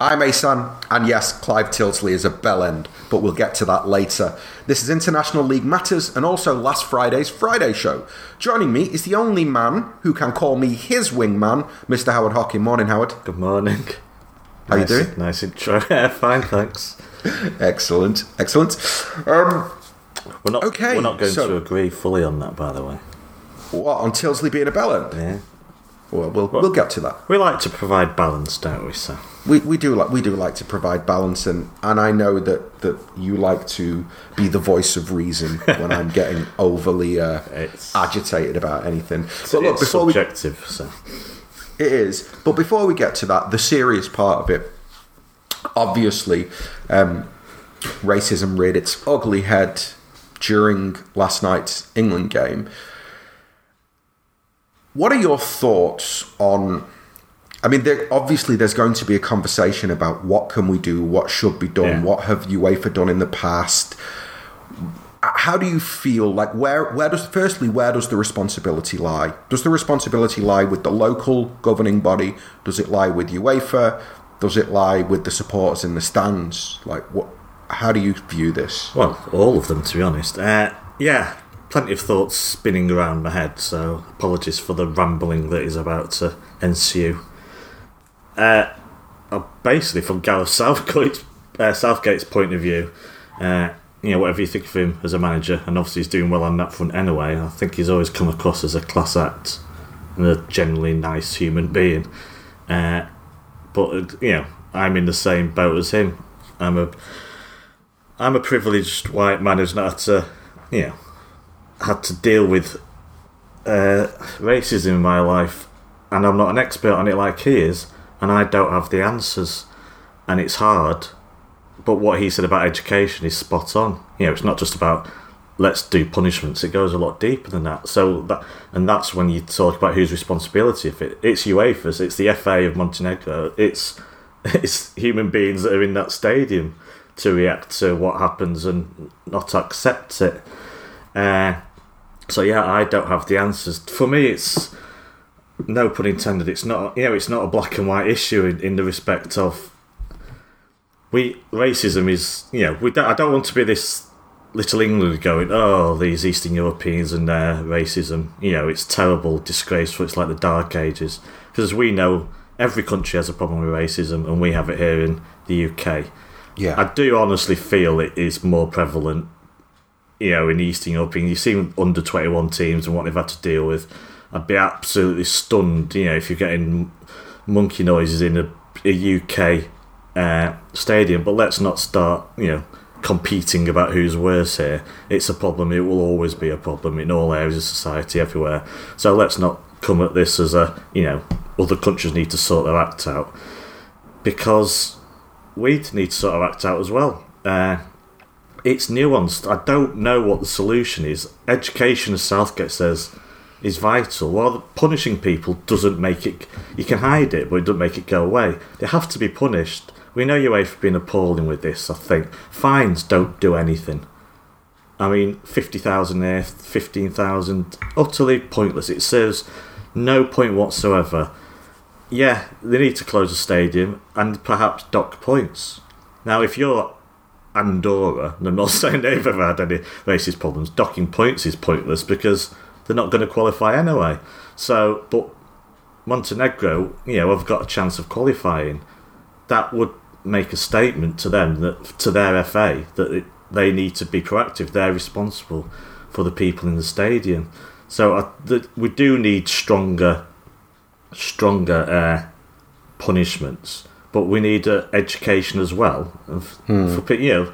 I'm Asan, and yes, Clive Tyldesley is a bell end, but we'll get to that later. This is International League Matters and also last Friday's Friday show. Joining me is the only man who can call me his wingman, Mr. Howard Hocking. Morning, Howard. Good morning. How nice, you doing? Nice intro. Yeah, fine, thanks. excellent, excellent. Um, we're not. Okay, We're not going so- to agree fully on that, by the way. what on Tilsley being a bell end? Yeah. Well, we'll we'll get to that. We like to provide balance, don't we? sir? We, we do like we do like to provide balance, and, and I know that, that you like to be the voice of reason when I'm getting overly uh, agitated about anything. But look, it's before we so. It is. But before we get to that, the serious part of it, obviously, um, racism reared its ugly head during last night's England game. What are your thoughts on? I mean, there, obviously, there's going to be a conversation about what can we do, what should be done, Yeah. what have UEFA done in the past. How do you feel like where where does firstly where does the responsibility lie? Does the responsibility lie with the local governing body? Does it lie with UEFA? Does it lie with the supporters in the stands? Like what? How do you view this? Well, all of them, to be honest. Uh, yeah, plenty of thoughts spinning around my head, so apologies for the rambling that is about to ensue. Uh, uh, basically, from Gareth Southgate, uh, Southgate's point of view, uh, you know, whatever you think of him as a manager, and obviously he's doing well on that front anyway, I think he's always come across as a class act and a generally nice human being. Uh, but, you know, I'm in the same boat as him. I'm a I'm a privileged white man who's not had to, you know, had to deal with uh, racism in my life, and I'm not an expert on it like he is, and I don't have the answers, and it's hard. But what he said about education is spot on. You know, it's not just about let's do punishments; it goes a lot deeper than that. So that, and that's when you talk about whose responsibility. If it, it's UEFA's, it's the FA of Montenegro, it's it's human beings that are in that stadium to react to what happens and not accept it. Uh, so yeah, I don't have the answers. For me, it's no pun intended. It's not you know it's not a black and white issue in, in the respect of we racism is you know we don't, I don't want to be this little England going oh these Eastern Europeans and their racism you know it's terrible disgraceful it's like the Dark Ages because as we know every country has a problem with racism and we have it here in the UK. Yeah, I do honestly feel it is more prevalent, you know, in Eastern European. You've seen under 21 teams and what they've had to deal with. I'd be absolutely stunned, you know, if you're getting monkey noises in a, a UK uh, stadium. But let's not start, you know, competing about who's worse here. It's a problem. It will always be a problem in all areas of society, everywhere. So let's not come at this as a, you know, other countries need to sort their act out because we need to sort of act out as well. Uh, it's nuanced. I don't know what the solution is. Education, as Southgate says, is vital. While punishing people doesn't make it, you can hide it, but it doesn't make it go away. They have to be punished. We know UEFA have been appalling with this. I think fines don't do anything. I mean, fifty thousand there, fifteen thousand, utterly pointless. It serves no point whatsoever yeah, they need to close the stadium and perhaps dock points. Now, if you're Andorra, and I'm not saying they've ever had any racist problems, docking points is pointless because they're not going to qualify anyway. So, but Montenegro, you know, have got a chance of qualifying. That would make a statement to them that to their FA that it, they need to be proactive. They're responsible for the people in the stadium. So I, the, we do need stronger stronger uh, punishments, but we need uh, education as well. Of, For you know,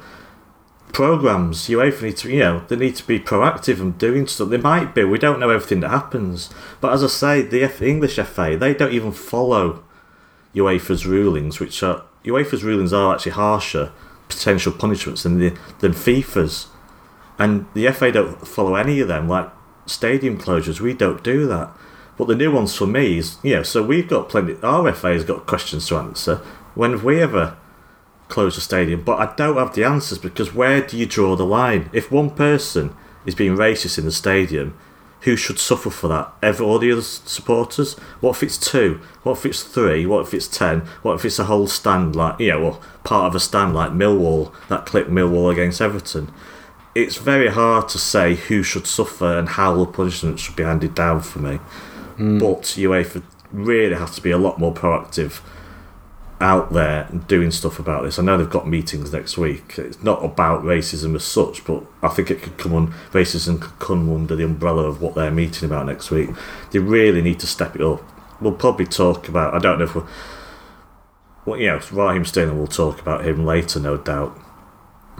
programs. UEFA need to you know they need to be proactive and doing stuff. They might be. We don't know everything that happens, but as I say, the F- English FA they don't even follow UEFA's rulings, which are UEFA's rulings are actually harsher potential punishments than the than FIFA's, and the FA don't follow any of them. Like stadium closures, we don't do that. But the new ones for me is, you know, so we've got plenty. Our FA has got questions to answer. When have we ever closed a stadium? But I don't have the answers because where do you draw the line? If one person is being racist in the stadium, who should suffer for that? Every all the other supporters? What if it's two? What if it's three? What if it's ten? What if it's a whole stand like yeah, well, part of a stand like Millwall that clip Millwall against Everton? It's very hard to say who should suffer and how the punishment should be handed down for me. Mm. But UEFA really has to be a lot more proactive out there and doing stuff about this. I know they've got meetings next week. It's not about racism as such, but I think it could come on racism could come under the umbrella of what they're meeting about next week. They really need to step it up. We'll probably talk about. I don't know if we're. Well, you know, Raheem Sterling. We'll talk about him later, no doubt.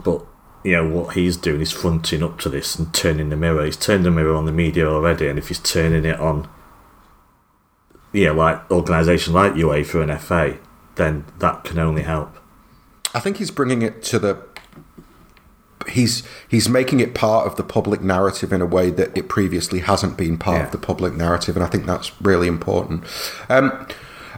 But you know what he's doing is fronting up to this and turning the mirror. He's turned the mirror on the media already, and if he's turning it on, yeah, like organisations like UEFA and FA, then that can only help. I think he's bringing it to the. He's he's making it part of the public narrative in a way that it previously hasn't been part Yeah. of the public narrative, and I think that's really important. Um,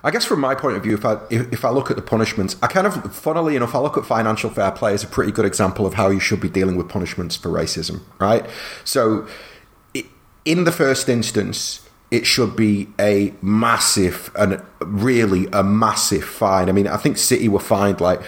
I guess from my point of view, if I if, if I look at the punishments, I kind of, funnily enough, I look at financial fair play as a pretty good example of how you should be dealing with punishments for racism, right? So, in the first instance, it should be a massive and really a massive fine. I mean, I think City were fined like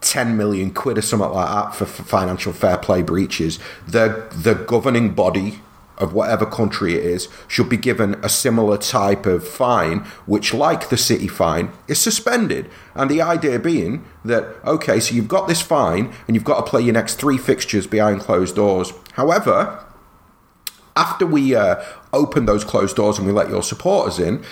10 million quid or something like that for, for financial fair play breaches. The the governing body of whatever country it is should be given a similar type of fine, which, like the city fine, is suspended. And the idea being that, okay, so you've got this fine and you've got to play your next three fixtures behind closed doors. However, after we uh, open those closed doors and we let your supporters in,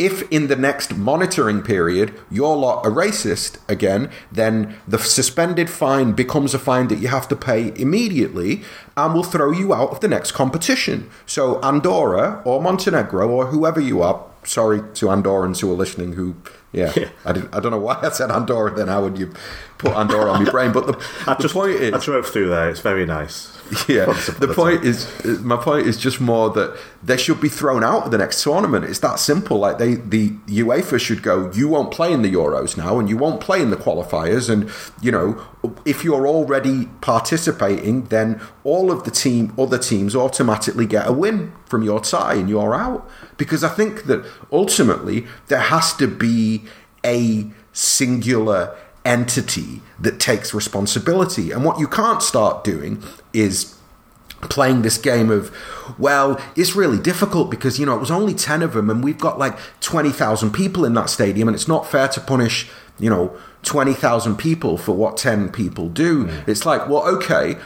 if in the next monitoring period your lot a racist again, then the suspended fine becomes a fine that you have to pay immediately and will throw you out of the next competition. So Andorra or Montenegro or whoever you are, sorry to Andorans who are listening who yeah, I, didn't, I don't know why I said Andorra then how would you put Andorra on my brain but the, I the just point is I drove through there. It's very nice. yeah, the point time. is, my point is just more that they should be thrown out of the next tournament. It's that simple. Like they, the UEFA should go. You won't play in the Euros now, and you won't play in the qualifiers. And you know, if you're already participating, then all of the team, other teams, automatically get a win from your tie, and you're out. Because I think that ultimately there has to be a singular entity that takes responsibility. And what you can't start doing is playing this game of well it's really difficult because you know it was only 10 of them and we've got like 20,000 people in that stadium and it's not fair to punish you know 20,000 people for what 10 people do mm. it's like well okay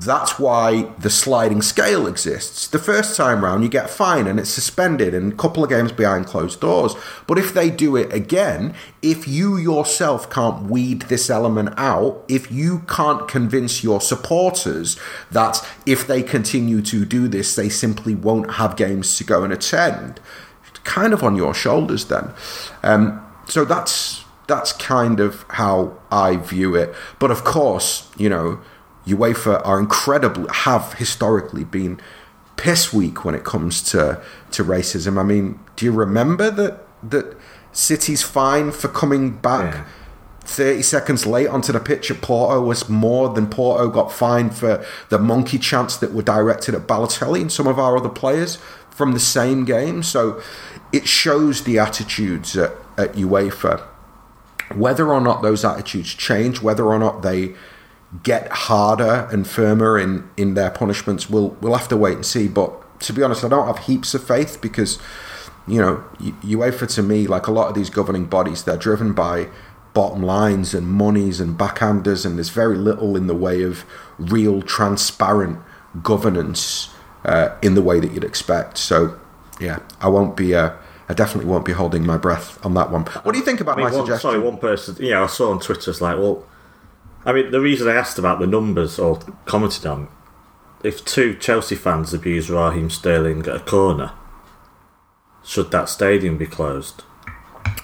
that's why the sliding scale exists. The first time round, you get fined and it's suspended and a couple of games behind closed doors. But if they do it again, if you yourself can't weed this element out, if you can't convince your supporters that if they continue to do this, they simply won't have games to go and attend, it's kind of on your shoulders then. Um, so that's that's kind of how I view it. But of course, you know. UEFA are incredibly have historically been piss weak when it comes to to racism. I mean, do you remember that that City's fine for coming back Yeah. 30 seconds late onto the pitch at Porto was more than Porto got fined for the monkey chants that were directed at Balotelli and some of our other players from the same game. So it shows the attitudes at, at UEFA. Whether or not those attitudes change, whether or not they get harder and firmer in, in their punishments, we'll we'll have to wait and see. But to be honest, I don't have heaps of faith because you know UEFA to me, like a lot of these governing bodies, they're driven by bottom lines and monies and backhanders, and there's very little in the way of real transparent governance uh, in the way that you'd expect. So yeah, I won't be. Uh, I definitely won't be holding my breath on that one. What do you think about I mean, my one, suggestion? sorry, one person. Yeah, I saw on Twitter. It's like, well, I mean, the reason I asked about the numbers or commented on, if two Chelsea fans abuse Raheem Sterling at a corner, should that stadium be closed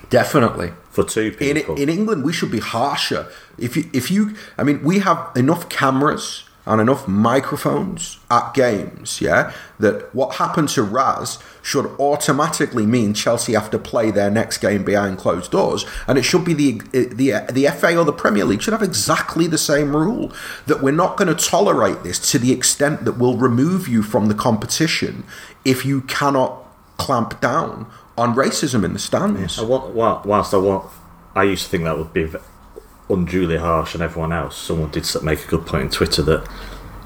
Definitely. for two in people? in England we should be harsher. If you if you I mean we have enough cameras and enough microphones at games, yeah, that what happened to Raz should automatically mean Chelsea have to play their next game behind closed doors, and it should be the the the FA or the Premier League should have exactly the same rule that we're not going to tolerate this to the extent that we'll remove you from the competition if you cannot clamp down on racism in the stands. I want, whilst I want, I used to think that would be unduly harsh on everyone else. Someone did make a good point on Twitter that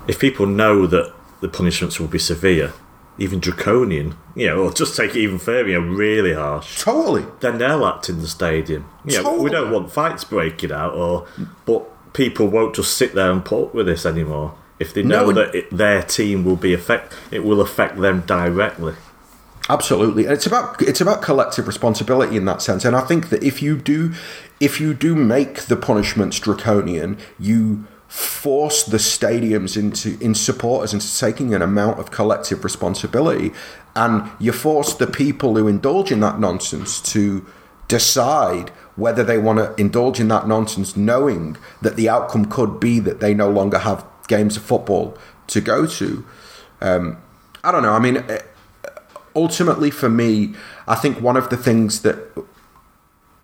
if people know that the punishments will be severe, even draconian, you know, or just take it even further, you know, really harsh. Totally. Then they'll act in the stadium. You know, totally. we don't want fights breaking out, or but people won't just sit there and put up with this anymore. If they know no, that it, their team will be affect, it will affect them directly. Absolutely, and it's about it's about collective responsibility in that sense. And I think that if you do if you do make the punishments draconian, you force the stadiums into in supporters into taking an amount of collective responsibility, and you force the people who indulge in that nonsense to decide whether they want to indulge in that nonsense, knowing that the outcome could be that they no longer have games of football to go to. Um, I don't know. I mean ultimately, for me, I think one of the things that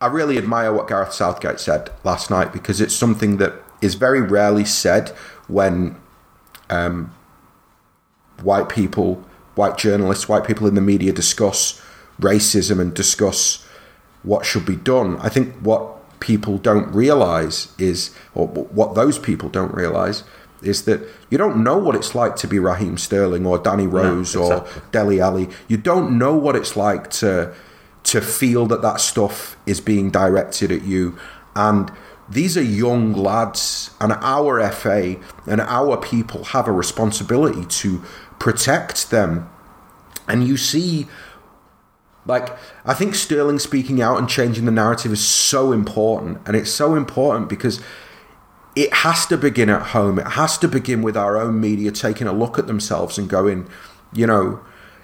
I really admire what Gareth Southgate said last night because it's something that is very rarely said when um, white people, white journalists, white people in the media discuss racism and discuss what should be done. I think what people don't realize is, or what those people don't realize, is that you don't know what it's like to be Raheem Sterling or Danny Rose no, exactly. or Dele Alli. You don't know what it's like to to feel that that stuff is being directed at you and these are young lads and our FA and our people have a responsibility to protect them and you see like I think Sterling speaking out and changing the narrative is so important and it's so important because it has to begin at home. It has to begin with our own media taking a look at themselves and going, you know,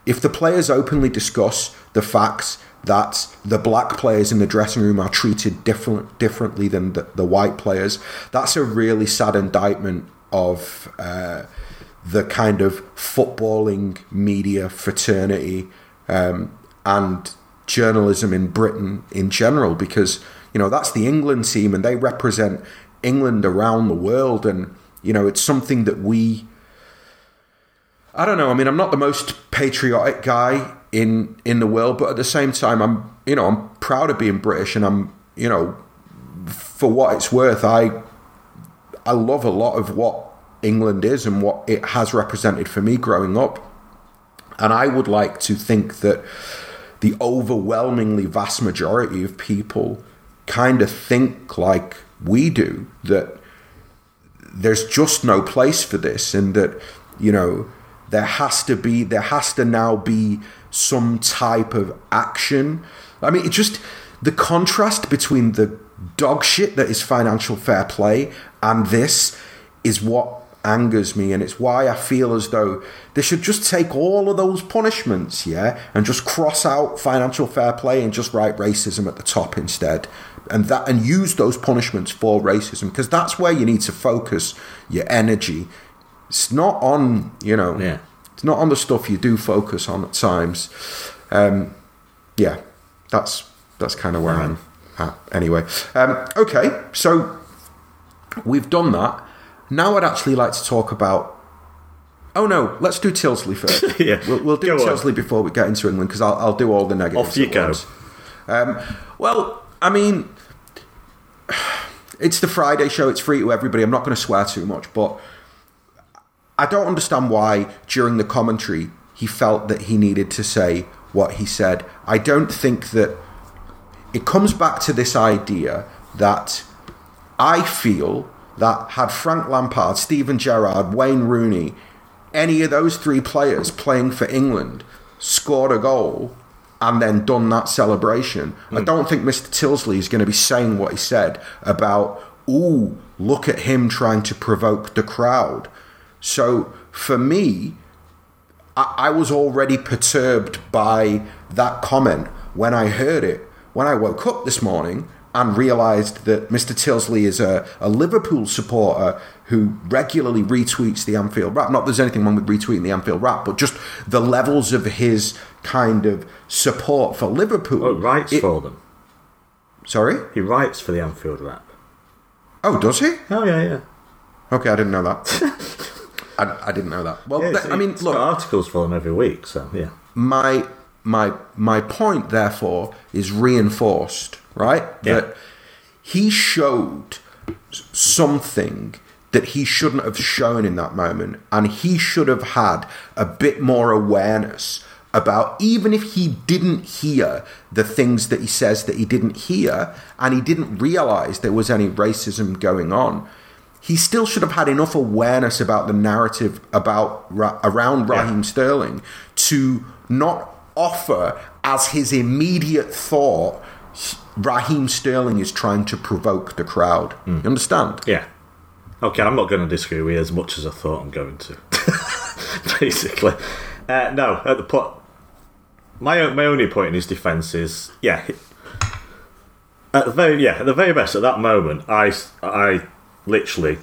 if the players openly discuss the facts that the black players in the dressing room are treated different differently than the, the white players, that's a really sad indictment of uh, the kind of footballing media fraternity um, and journalism in Britain in general, because you know that's the England team and they represent England around the world. And, you know, it's something that we. I don't know. I mean, I'm not the most patriotic guy in in the world, but at the same time, I'm you know I'm proud of being British, and I'm you know for what it's worth, I I love a lot of what England is and what it has represented for me growing up, and I would like to think that the overwhelmingly vast majority of people kind of think like we do that there's just no place for this and that you know there has to be there has to now be some type of action i mean it just the contrast between the dog shit that is financial fair play and this is what angers me and it's why I feel as though they should just take all of those punishments, yeah, and just cross out financial fair play and just write racism at the top instead and that and use those punishments for racism because that's where you need to focus your energy. It's not on you know, yeah. it's not on the stuff you do focus on at times. Um, yeah, that's that's kind of where I'm at. Anyway, um, okay, so we've done that. Now I'd actually like to talk about. Oh no, let's do Tyldesley first. yeah, we'll, we'll do go Tyldesley on. before we get into England because I'll, I'll do all the negatives. Off you go. Um, well, I mean, it's the Friday show. It's free to everybody. I'm not going to swear too much, but I don't understand why during the commentary he felt that he needed to say what he said. I don't think that it comes back to this idea that I feel that had Frank Lampard, Steven Gerrard, Wayne Rooney, any of those three players playing for England scored a goal and then done that celebration. Mm. I hmm. don't think Mr. Tyldesley is going to be saying what he said about, ooh, look at him trying to provoke the crowd. So for me, I, I was already perturbed by that comment when I heard it. When I woke up this morning, and realised that Mr. Tyldesley is a, a Liverpool supporter who regularly retweets the Anfield Wrap. Not that there's anything wrong with retweeting the Anfield Wrap, but just the levels of his kind of support for Liverpool. Oh, writes It- for them. Sorry? He writes for the Anfield Wrap. Oh, does he? Oh yeah, yeah. Okay, I didn't know that. I, I didn't know that. Well, yeah th- I mean, look, articles for them every week. So yeah. my my my point therefore is reinforced right Yeah. that he showed something that he shouldn't have shown in that moment and he should have had a bit more awareness about even if he didn't hear the things that he says that he didn't hear and he didn't realize there was any racism going on he still should have had enough awareness about the narrative about around Yeah. Raheem Sterling to not offer as his immediate thought Raheem Sterling is trying to provoke the crowd. You understand? Yeah. Okay, I'm not going to disagree with you as much as I thought I'm going to. Basically, uh, no. At the point, my my only point in his defence is, yeah. At the very yeah, at the very best, at that moment, I I literally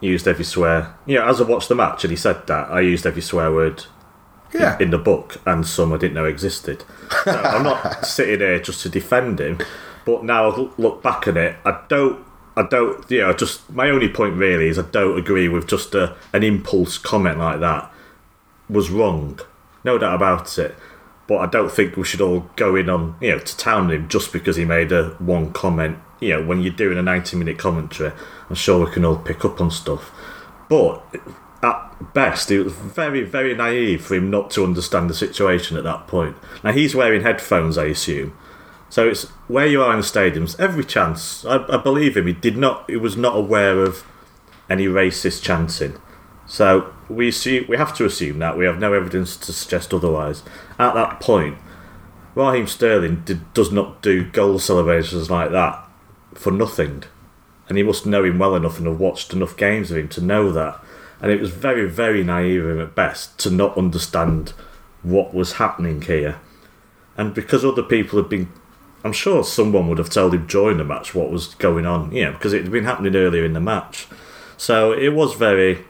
used every swear. You know, as I watched the match and he said that, I used every swear word Yeah. in the book and some I didn't know existed. So I'm not sitting here just to defend him, but now I look back at it, I don't, I don't, you know, just my only point really is I don't agree with just a, an impulse comment like that was wrong, no doubt about it. But I don't think we should all go in on, you know, to town him just because he made a one comment. You know, when you're doing a 90 minute commentary, I'm sure we can all pick up on stuff. But at best, it was very, very naive for him not to understand the situation at that point. Now, he's wearing headphones, I assume. So it's where you are in the stadiums, every chance. I, I believe him, he did not, he was not aware of any racist chanting. So we assume, we have to assume that. We have no evidence to suggest otherwise. At that point, Raheem Sterling did, does not do goal celebrations like that for nothing. And he must know him well enough and have watched enough games of him to know that. And it was very, very naive of him at best to not understand what was happening here. And because other people had been. I'm sure someone would have told him during the match what was going on, you know, because it had been happening earlier in the match. So it was very.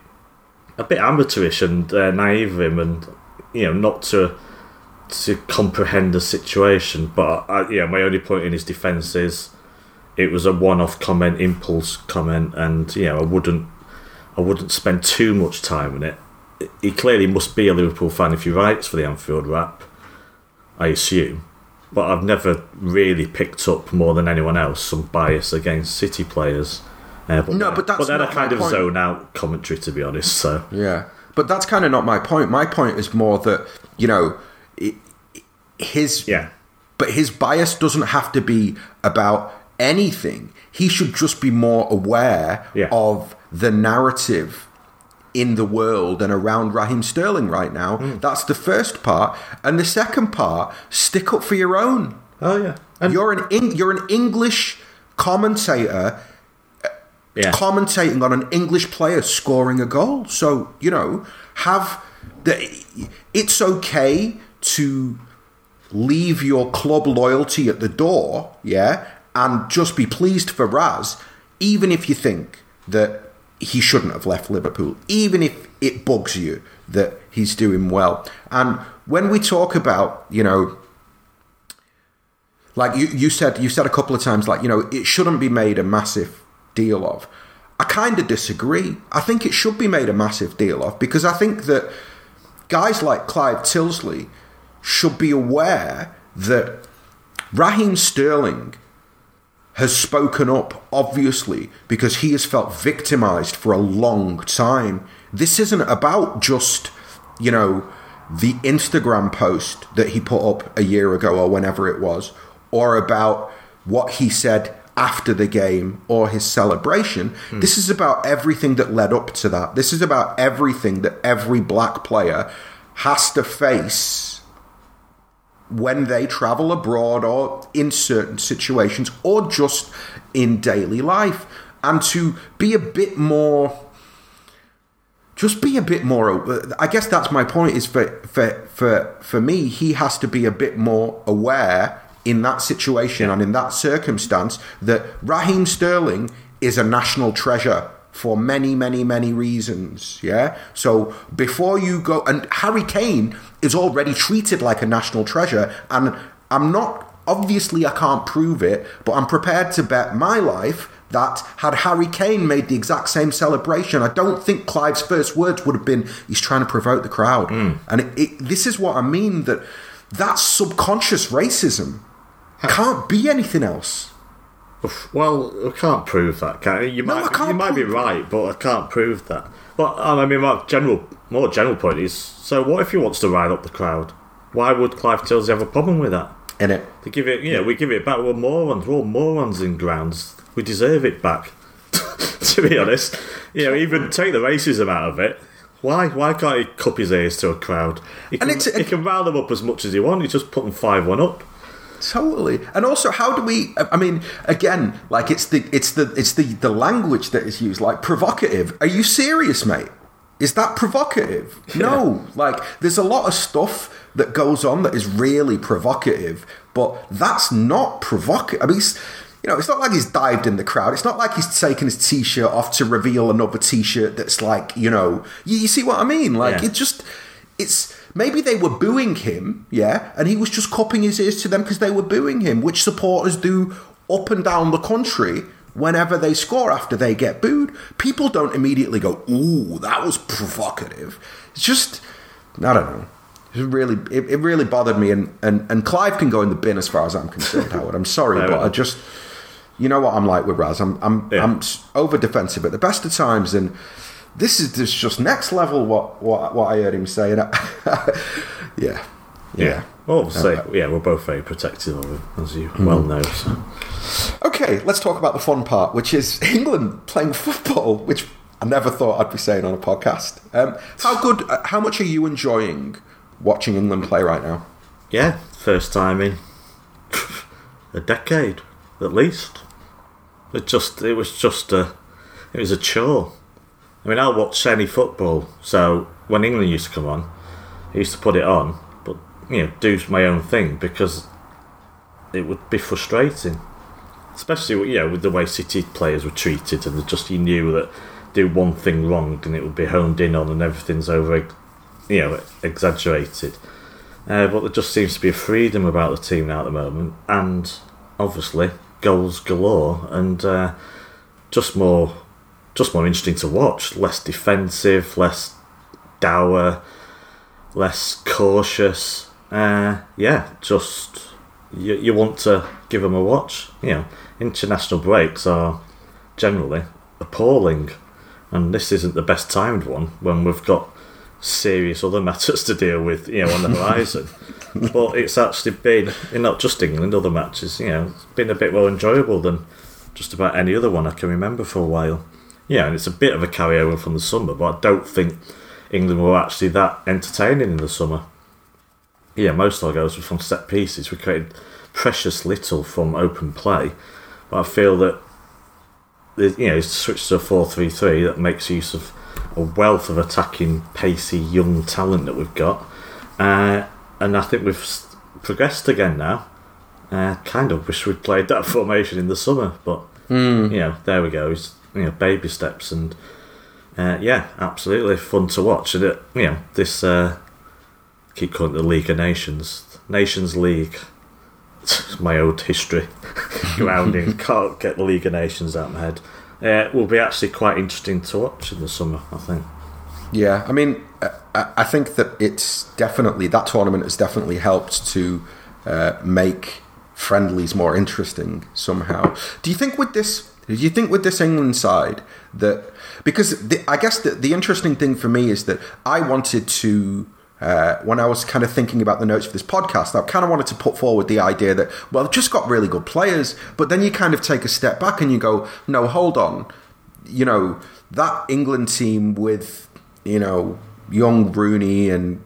a bit amateurish and uh, naive of him, and, you know, not to to comprehend the situation. But uh, yeah, my only point in his defence is it was a one-off comment, impulse comment, and you know I wouldn't I wouldn't spend too much time on it. He clearly must be a Liverpool fan if he writes for the Anfield Wrap, I assume. But I've never really picked up more than anyone else some bias against City players. Uh, but No, then- but that's but then I kind of point. zone out commentary to be honest. So Yeah, but that's kind of not my point. My point is more that you know, his yeah, but his bias doesn't have to be about anything. He should just be more aware Yeah. of the narrative in the world and around Raheem Sterling right now. Hmm. That's the first part, and the second part: stick up for your own. oh yeah, and You're an Eng- you're an English commentator yeah, commentating on an English player scoring a goal. So you know, have the. It's okay to leave your club loyalty at the door, yeah, and just be pleased for Raz, even if you think that he shouldn't have left Liverpool, even if it bugs you that he's doing well. And when we talk about, you know, like you, you said you said a couple of times like you know it shouldn't be made a massive deal of i kind of disagree i think it should be made a massive deal of because i think that guys like clive tyldesley should be aware that raheem sterling has spoken up obviously because he has felt victimized for a long time. This isn't about just you know the instagram post that he put up a year ago or whenever it was or about what he said after the game or his celebration. Hmm. This is about everything that led up to that. This is about everything that every black player has to face when they travel abroad or in certain situations or just in daily life. And to be a bit more just be a bit more i guess that's my point is for for for for me he has to be a bit more aware in that situation and in that circumstance that Raheem Sterling is a national treasure for many, many, many reasons. Yeah. So before you go, and Harry Kane is already treated like a national treasure, and I'm not. Obviously, I can't prove it, but I'm prepared to bet my life that had Harry Kane made the exact same celebration, I don't think Clive's first words would have been, "He's trying to provoke the crowd." Hmm. And it, it, this is what I mean that that subconscious racism. Can't be anything else. Well, I can't prove that. Can you? You No, might, I can't you might be right, but I can't prove that. But I mean, my general, more general point is: so what if he wants to rile up the crowd? Why would Clive Tyldesley have a problem with that? In it. To give it, you know, we give it back. We're morons. We're all morons in grounds. We deserve it back. to be honest, you know, even take the racism out of it. Why? Why can't he cup his ears to a crowd? He can, it's- he can rile them up as much as he wants. He's just putting five one up. Totally. And also how do we I mean again like it's the it's the it's the the language that is used like provocative. Are you serious, mate? Is that provocative? No. Like there's a lot of stuff that goes on that is really provocative, but that's not provocative. I mean you know, it's not like he's dived in the crowd. It's not like he's taken his t-shirt off to reveal another t-shirt that's like, you know, you, you see what I mean? Like Yeah. it just it's maybe they were booing him, yeah, and he was just cupping his ears to them because they were booing him, which supporters do up and down the country whenever they score after they get booed. People don't immediately go, "Ooh, that was provocative." It's just, I don't know. It really, it, it really bothered me, and, and and Clive can go in the bin as far as I'm concerned, Howard. I'm sorry, but I just. You know what I'm like with Raz. I'm I'm Yeah. I'm over defensive at the best of times, and this is this just next level. What what what I heard him say, and I, yeah, yeah. Well, obviously, yeah, we're both very protective of him, as you well know. So. Okay, let's talk about the fun part, which is England playing football, which I never thought I'd be saying on a podcast. Um, how good? uh, How much are you enjoying watching England play right now? Yeah, first time in a decade, at least. It just, it was just a, it was a chore. I mean, I'll watch any football. So when England used to come on, I used to put it on, but you know, do my own thing because it would be frustrating, especially you know with the way City players were treated, and just you knew that do one thing wrong and it would be honed in on, and everything's over, you know, exaggerated. Uh, but there just seems to be a freedom about the team now at the moment, and obviously goals galore, and uh, just more, just more interesting to watch. Less defensive, less dour, less cautious. Uh, yeah, just you, you want to give them a watch. You know, international breaks are generally appalling, and this isn't the best timed one when we've got serious other matters to deal with, you know, on the horizon. but it's actually been, and not just England, other matches, you know, it's been a bit more enjoyable than just about any other one I can remember for a while. Yeah, and it's a bit of a carryover from the summer, but I don't think England were actually that entertaining in the summer. Yeah, most of our goals were from set pieces. We created precious little from open play, but I feel that you know, switch to a four-three-three that makes use of a wealth of attacking, pacey young talent that we've got, uh, and I think we've progressed again now. Uh, kind of wish we'd played that formation in the summer, but you know, there we go. It's you know, baby steps, and uh, yeah, absolutely fun to watch. And it, you know, this uh, keep calling it the League of Nations, Nations League. It's my old history grounding. Can't get the League of Nations out of my head. Uh, will be actually quite interesting to watch in the summer. I think. Yeah, I mean, I, think that it's definitely that tournament has definitely helped to uh, make friendlies more interesting somehow. Do you think with this? Do you think with this England side that because the, I guess the, the interesting thing for me is that I wanted to. Uh, when I was kind of thinking about the notes for this podcast, I kind of wanted to put forward the idea that, well, they've just got really good players, but then you kind of take a step back and you go, no, hold on. You know, that England team with you know, young Rooney and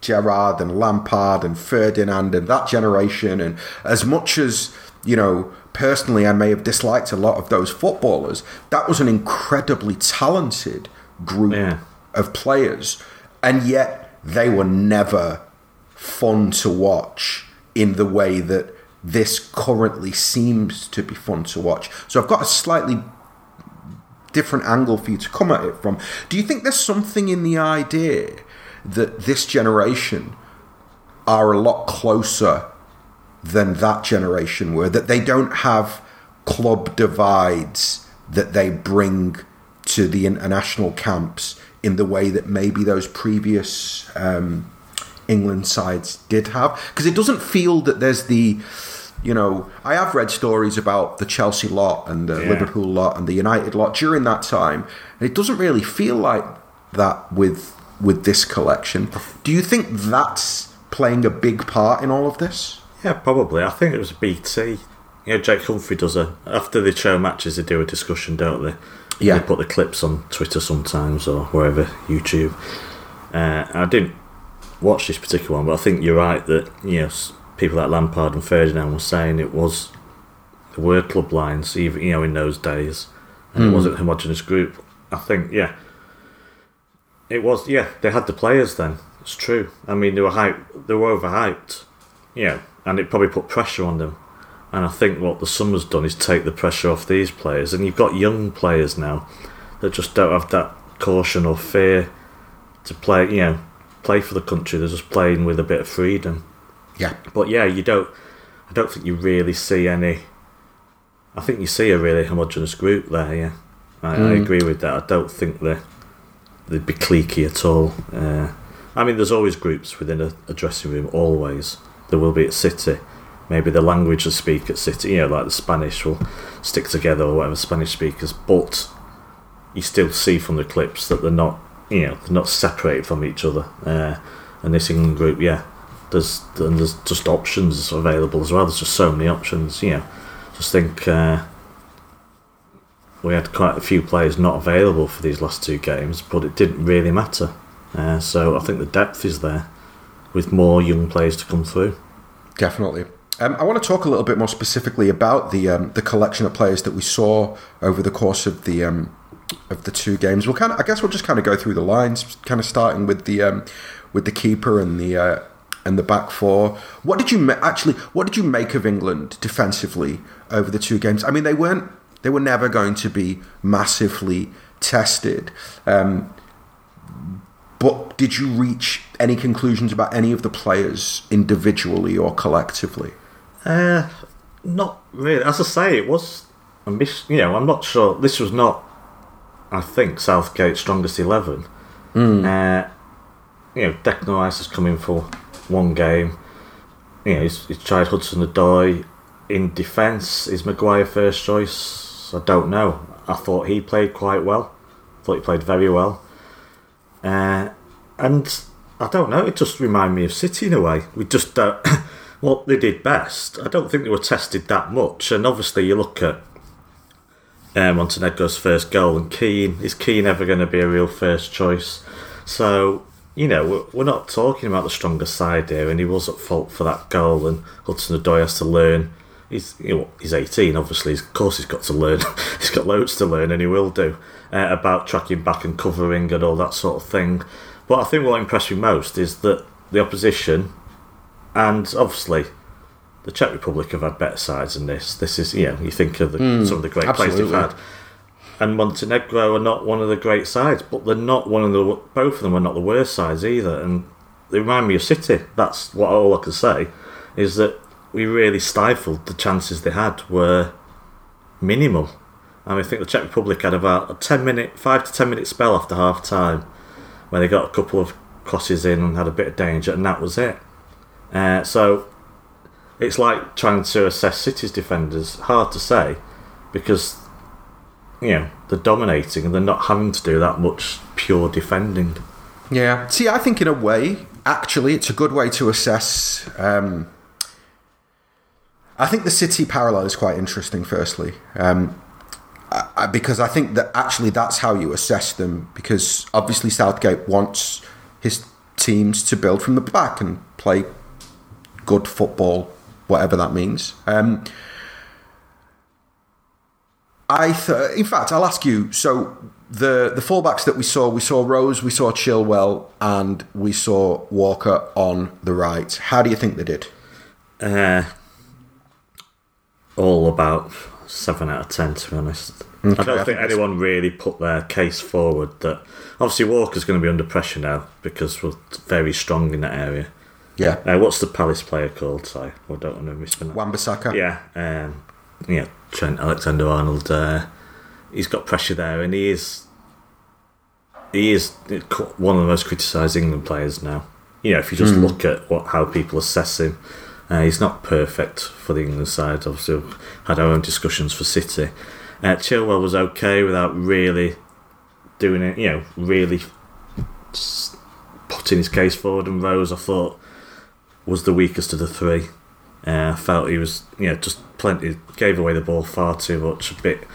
Gerrard and Lampard and Ferdinand and that generation. And as much as, you know, personally I may have disliked a lot of those footballers, that was an incredibly talented group Yeah. of players. And yet they were never fun to watch in the way that this currently seems to be fun to watch. So I've got a slightly different angle for you to come at it from. Do you think there's something in the idea that this generation are a lot closer than that generation were? That they don't have club divides that they bring to the international camps in the way that maybe those previous um, England sides did have? Because it doesn't feel that there's the you know, I have read stories about the Chelsea lot and the Yeah. Liverpool lot and the United lot during that time, and it doesn't really feel like that with with this collection. Do you think that's playing a big part in all of this? Yeah, probably. I think it was BT. You know, Jake Humphrey does a after they show matches, they do a discussion, don't they? Yeah. They put the clips on Twitter sometimes or wherever YouTube. Uh, I didn't watch this particular one, but I think you're right that you know people like Lampard and Ferdinand were saying it was there were club lines, even you know in those days, and it wasn't a homogenous group. I think yeah, it was yeah they had the players then. It's true. I mean they were hyped, they were overhyped, you know, and it probably put pressure on them. And I think what the summer's done is take the pressure off these players. And you've got young players now that just don't have that caution or fear to play, you know, play for the country. They're just playing with a bit of freedom. Yeah. But yeah, you don't. I don't think you really see any. I think you see a really homogenous group there. Yeah, I, I agree with that. I don't think they they'd be cliquey at all. Uh, I mean, there's always groups within a, a dressing room. Always, there will be at City. Maybe the language they speak at City, you know, like the Spanish will stick together or whatever Spanish speakers. But you still see from the clips that they're not, you know, they're not separated from each other. Uh, and this England group, yeah, there's and there's just options available as well. There's just so many options. You know, just think uh, we had quite a few players not available for these last two games, but it didn't really matter. Uh, so I think the depth is there, with more young players to come through. Definitely. Um, I want to talk a little bit more specifically about the um, the collection of players that we saw over the course of the um, of the two games. We'll kind of, I guess, we'll just kind of go through the lines, kind of starting with the um, with the keeper and the uh, and the back four. What did you ma- actually? What did you make of England defensively over the two games? I mean, they weren't they were never going to be massively tested. Um, but did you reach any conclusions about any of the players individually or collectively? Uh, not really. As I say, it was a miss. You know, I'm not sure. This was not, I think, Southgate's strongest eleven. Uh, you know, Declan Rice has come in for one game. You know, he's, he's tried Hudson Odoi in defence. Is Maguire first choice? I don't know. I thought he played quite well. I thought he played very well. Uh, and I don't know. It just reminded me of City in a way. We just don't. what they did best. I don't think they were tested that much. And obviously, you look at uh, Montenegro's first goal and Keane. Is Keane ever going to be a real first choice? So you know, we're, we're not talking about the stronger side here, and he was at fault for that goal. And Hudson Odoi has to learn. He's you know he's 18. Obviously, of course, he's got to learn. he's got loads to learn, and he will do uh, about tracking back and covering and all that sort of thing. But I think what impressed me most is that the opposition, and obviously the Czech Republic have had better sides than this. This is, you know, you think of the, some of the great players they've had. And Montenegro are not one of the great sides, but they're not one of the. Both of them are not the worst sides either, and they remind me of City. That's what all I can say is that we really stifled the chances they had were minimal. And I think the Czech Republic had about a ten minute, five to ten minute spell after half time, where they got a couple of crosses in and had a bit of danger, and that was it. Uh, so it's like trying to assess City's defenders. Hard to say because you know they're dominating and they're not having to do that much pure defending. Yeah. See, I think in a way, actually, it's a good way to assess. Um, I think the City parallel is quite interesting. Firstly, um, I, because I think that actually that's how you assess them. Because obviously Southgate wants his teams to build from the back and play good football, whatever that means. Um, I th- in fact, I'll ask you. So the the fullbacks that we saw, we saw Rose, we saw Chilwell, and we saw Walker on the right. How do you think they did? Uh, all about seven out of ten. To be honest, Okay, I don't I think think anyone really put their case forward. That obviously Walker's going to be under pressure now because we're very strong in that area. Yeah. Uh, what's the Palace player called? Sorry, I don't want to mispronounce. Wan-Bissaka. Yeah, um, yeah, Trent Alexander Arnold. Uh, he's got pressure there, and he is he is one of the most criticised England players now. You know, if you just look at what how people assess him, uh, he's not perfect for the England side. Obviously, we've had our own discussions for City. Uh, Chilwell was okay without really doing it. You know, really putting his case forward. And Rose, I thought, was the weakest of the three. Uh, felt he was, you know, just plenty. Gave away the ball far too much. A bit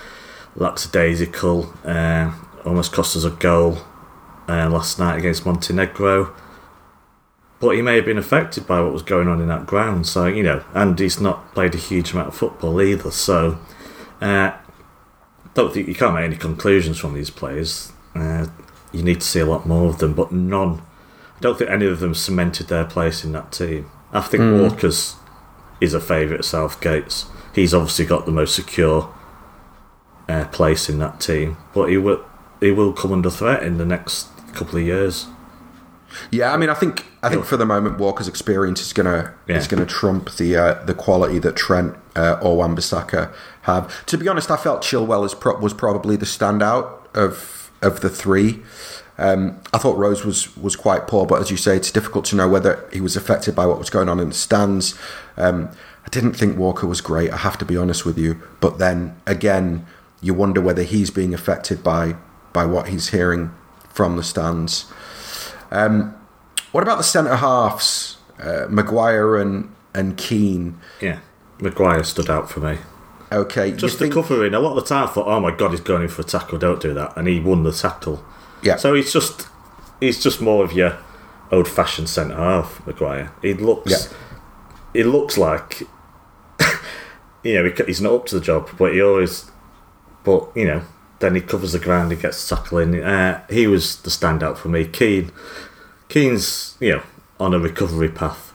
lackadaisical. Uh, almost cost us a goal uh, last night against Montenegro. But he may have been affected by what was going on in that ground. So you know, and he's not played a huge amount of football either. So uh, don't think you can't make any conclusions from these players. Uh, you need to see a lot more of them, but none. I don't think any of them cemented their place in that team. I think Walker's is a favourite Southgate's. He's obviously got the most secure uh, place in that team, but he will he will come under threat in the next couple of years. Yeah, I mean, I think I think for the moment, Walker's experience is gonna Yeah. is gonna trump the uh, the quality that Trent uh, or Wan-Bissaka have. To be honest, I felt Chilwell is pro- was probably the standout of of the three. Um, I thought Rose was was quite poor, but as you say, it's difficult to know whether he was affected by what was going on in the stands. Um, I didn't think Walker was great. I have to be honest with you, but then again, you wonder whether he's being affected by by what he's hearing from the stands. What about the centre halves, uh, Maguire and and Keane? Yeah, Maguire stood out for me. Okay, Just the think- covering. A lot of the time, I thought, "Oh my god, he's going in for a tackle. Don't do that," and he won the tackle. Yeah. So he's just he's just more of your old-fashioned centre half, Maguire. He looks Yeah. he looks like you know he's not up to the job, but he always but you know then he covers the ground, he gets tackling. Uh, he was the standout for me. Keane, Keane's you know on a recovery path,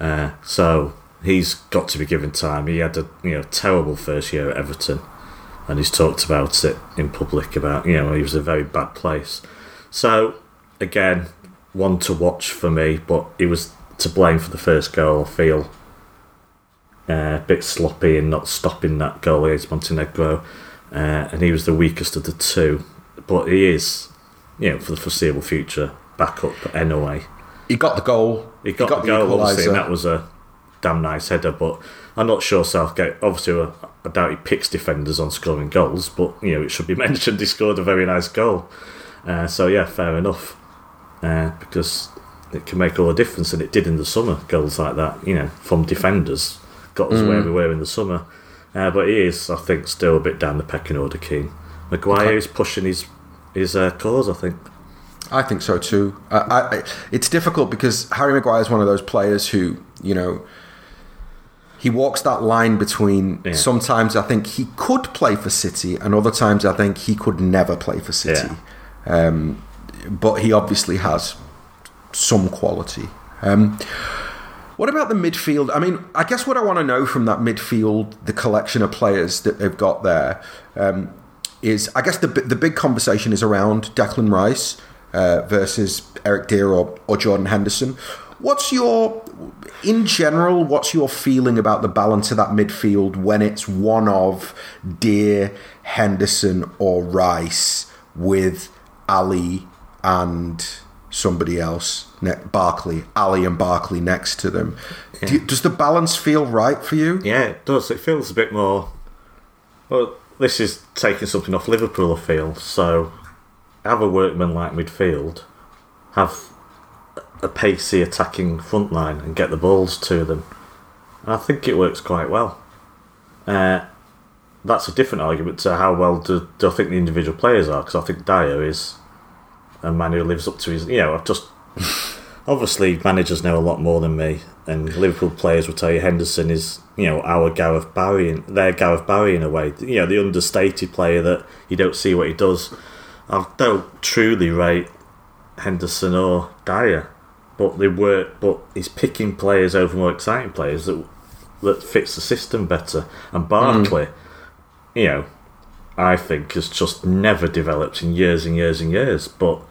uh, so he's got to be given time. He had a you know terrible first year at Everton, and he's talked about it in public about you know he was a very bad place. So again, one to watch for me, but he was to blame for the first goal. I feel uh, a bit sloppy in not stopping that goal against Montenegro, uh, and he was the weakest of the two. But he is, you know, for the foreseeable future, back up anyway. he got the goal. He got, the goal, obviously, and that was a damn nice header. But I'm not sure Southgate. Obviously, uh, I doubt he picks defenders on scoring goals. But you know, it should be mentioned he scored a very nice goal. Uh, so yeah, fair enough. Uh, because it can make all the difference, and it did in the summer. Goals like that, you know, from defenders got us where we were in the summer. Uh, but he is, I think, still a bit down the pecking order. Keane Maguire Okay. is pushing his his uh, cause. I think. I think so too. I, I, it's difficult because Harry Maguire is one of those players who, you know, he walks that line between. Yeah. Sometimes I think he could play for City, and other times I think he could never play for City. Um, but he obviously has some quality. Um, what about the midfield? I mean, I guess what I want to know from that midfield, the collection of players that they've got there, um, is I guess the the big conversation is around Declan Rice uh, versus Eric Dier or, or Jordan Henderson. What's your, in general, what's your feeling about the balance of that midfield when it's one of Dier, Henderson, or Rice with Alli and somebody else, ne- Barkley, Alli and Barkley next to them? Do you, does the balance feel right for you? Yeah, it does. It feels a bit more. Well, this is taking something off Liverpool, I feel. So, have a workman like midfield, have a pacey attacking front line, and get the balls to them. And I think it works quite well. Uh, that's a different argument to how well do, do I think the individual players are, because I think Dier is a man who lives up to his. You know, I've just. obviously, managers know a lot more than me, and Liverpool players will tell you Henderson is, you know, our Gareth Barry, and their Gareth Barry in a way. You know, the understated player that you don't see what he does. I don't truly rate Henderson or Dier, but they work. But he's picking players over more exciting players that that fits the system better. And mm. Barkley, you know, I think has just never developed in years and years and years. But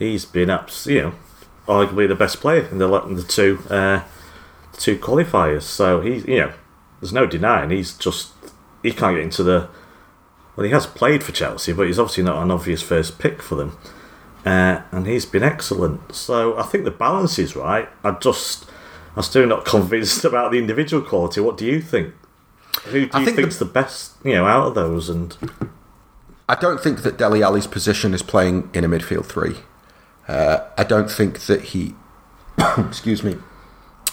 he's been abs- you know, arguably the best player in the in the two uh, two qualifiers. So he's you know, there's no denying he's just he can't get into the. Well, he has played for Chelsea, but he's obviously not an obvious first pick for them. Uh, and he's been excellent. So I think the balance is right. I just, I'm still not convinced about the individual quality. What do you think? Who do I you think think's the, best, you know, out of those? And I don't think that Dele Alli's position is playing in a midfield three. Uh, I don't think that he, excuse me,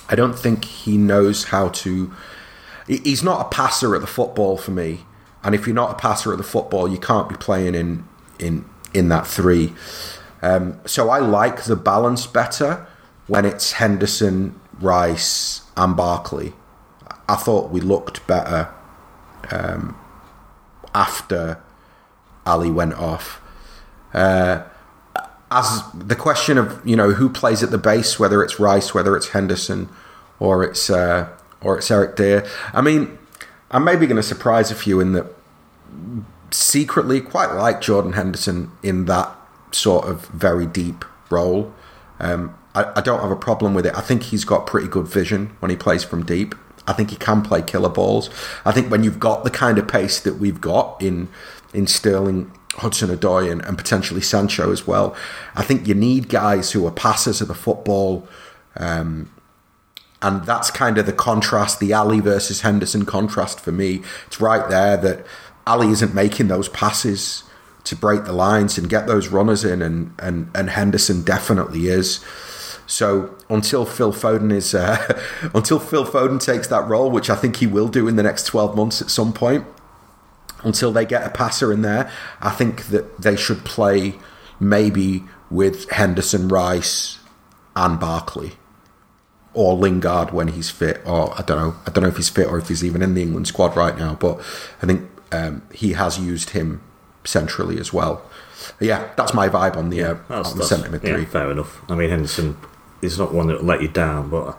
I don't think he knows how to. He's not a passer at the football for me, and if you're not a passer at the football, you can't be playing in in in that three. Um, so I like the balance better when it's Henderson, Rice, and Barkley. I thought we looked better um, after Alli went off. Uh, as the question of you know who plays at the base, whether it's Rice, whether it's Henderson, or it's uh, or it's Eric Dier. I mean, I'm maybe going to surprise a few in that secretly quite like Jordan Henderson in that sort of very deep role. Um, I, I don't have a problem with it. I think he's got pretty good vision when he plays from deep. I think he can play killer balls. I think when you've got the kind of pace that we've got in in Sterling, Hudson Odoi, and, and potentially Sancho as well, I think you need guys who are passers of the football. Um, and that's kind of the contrast, the Alli versus Henderson contrast for me. It's right there that Alli isn't making those passes to break the lines and get those runners in, and, and, and Henderson definitely is. So until Phil Foden is uh, until Phil Foden takes that role, which I think he will do in the next twelve months at some point, until they get a passer in there, I think that they should play maybe with Henderson, Rice, and Barkley, or Lingard when he's fit, or I don't know, I don't know if he's fit or if he's even in the England squad right now, but I think um, he has used him centrally as well. Yeah, that's my vibe on the uh, on the centre mid yeah, three. fair enough. I mean, Henderson is not one that will let you down, but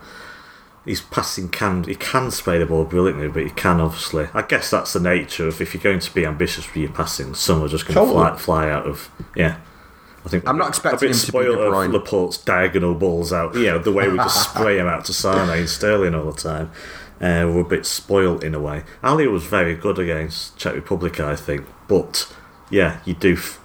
his passing can he can spray the ball brilliantly, but he can obviously. I guess that's the nature of if you're going to be ambitious with your passing, some are just going to Totally. fly, fly out of yeah. I think I'm not a expecting bit him to be spoiled of Laporte's diagonal balls out. You know the way we just spray him out to Sane and Sterling all the time. Uh, we're a bit spoilt in a way. Alli was very good against Czech Republic, I think, but yeah, you do. F-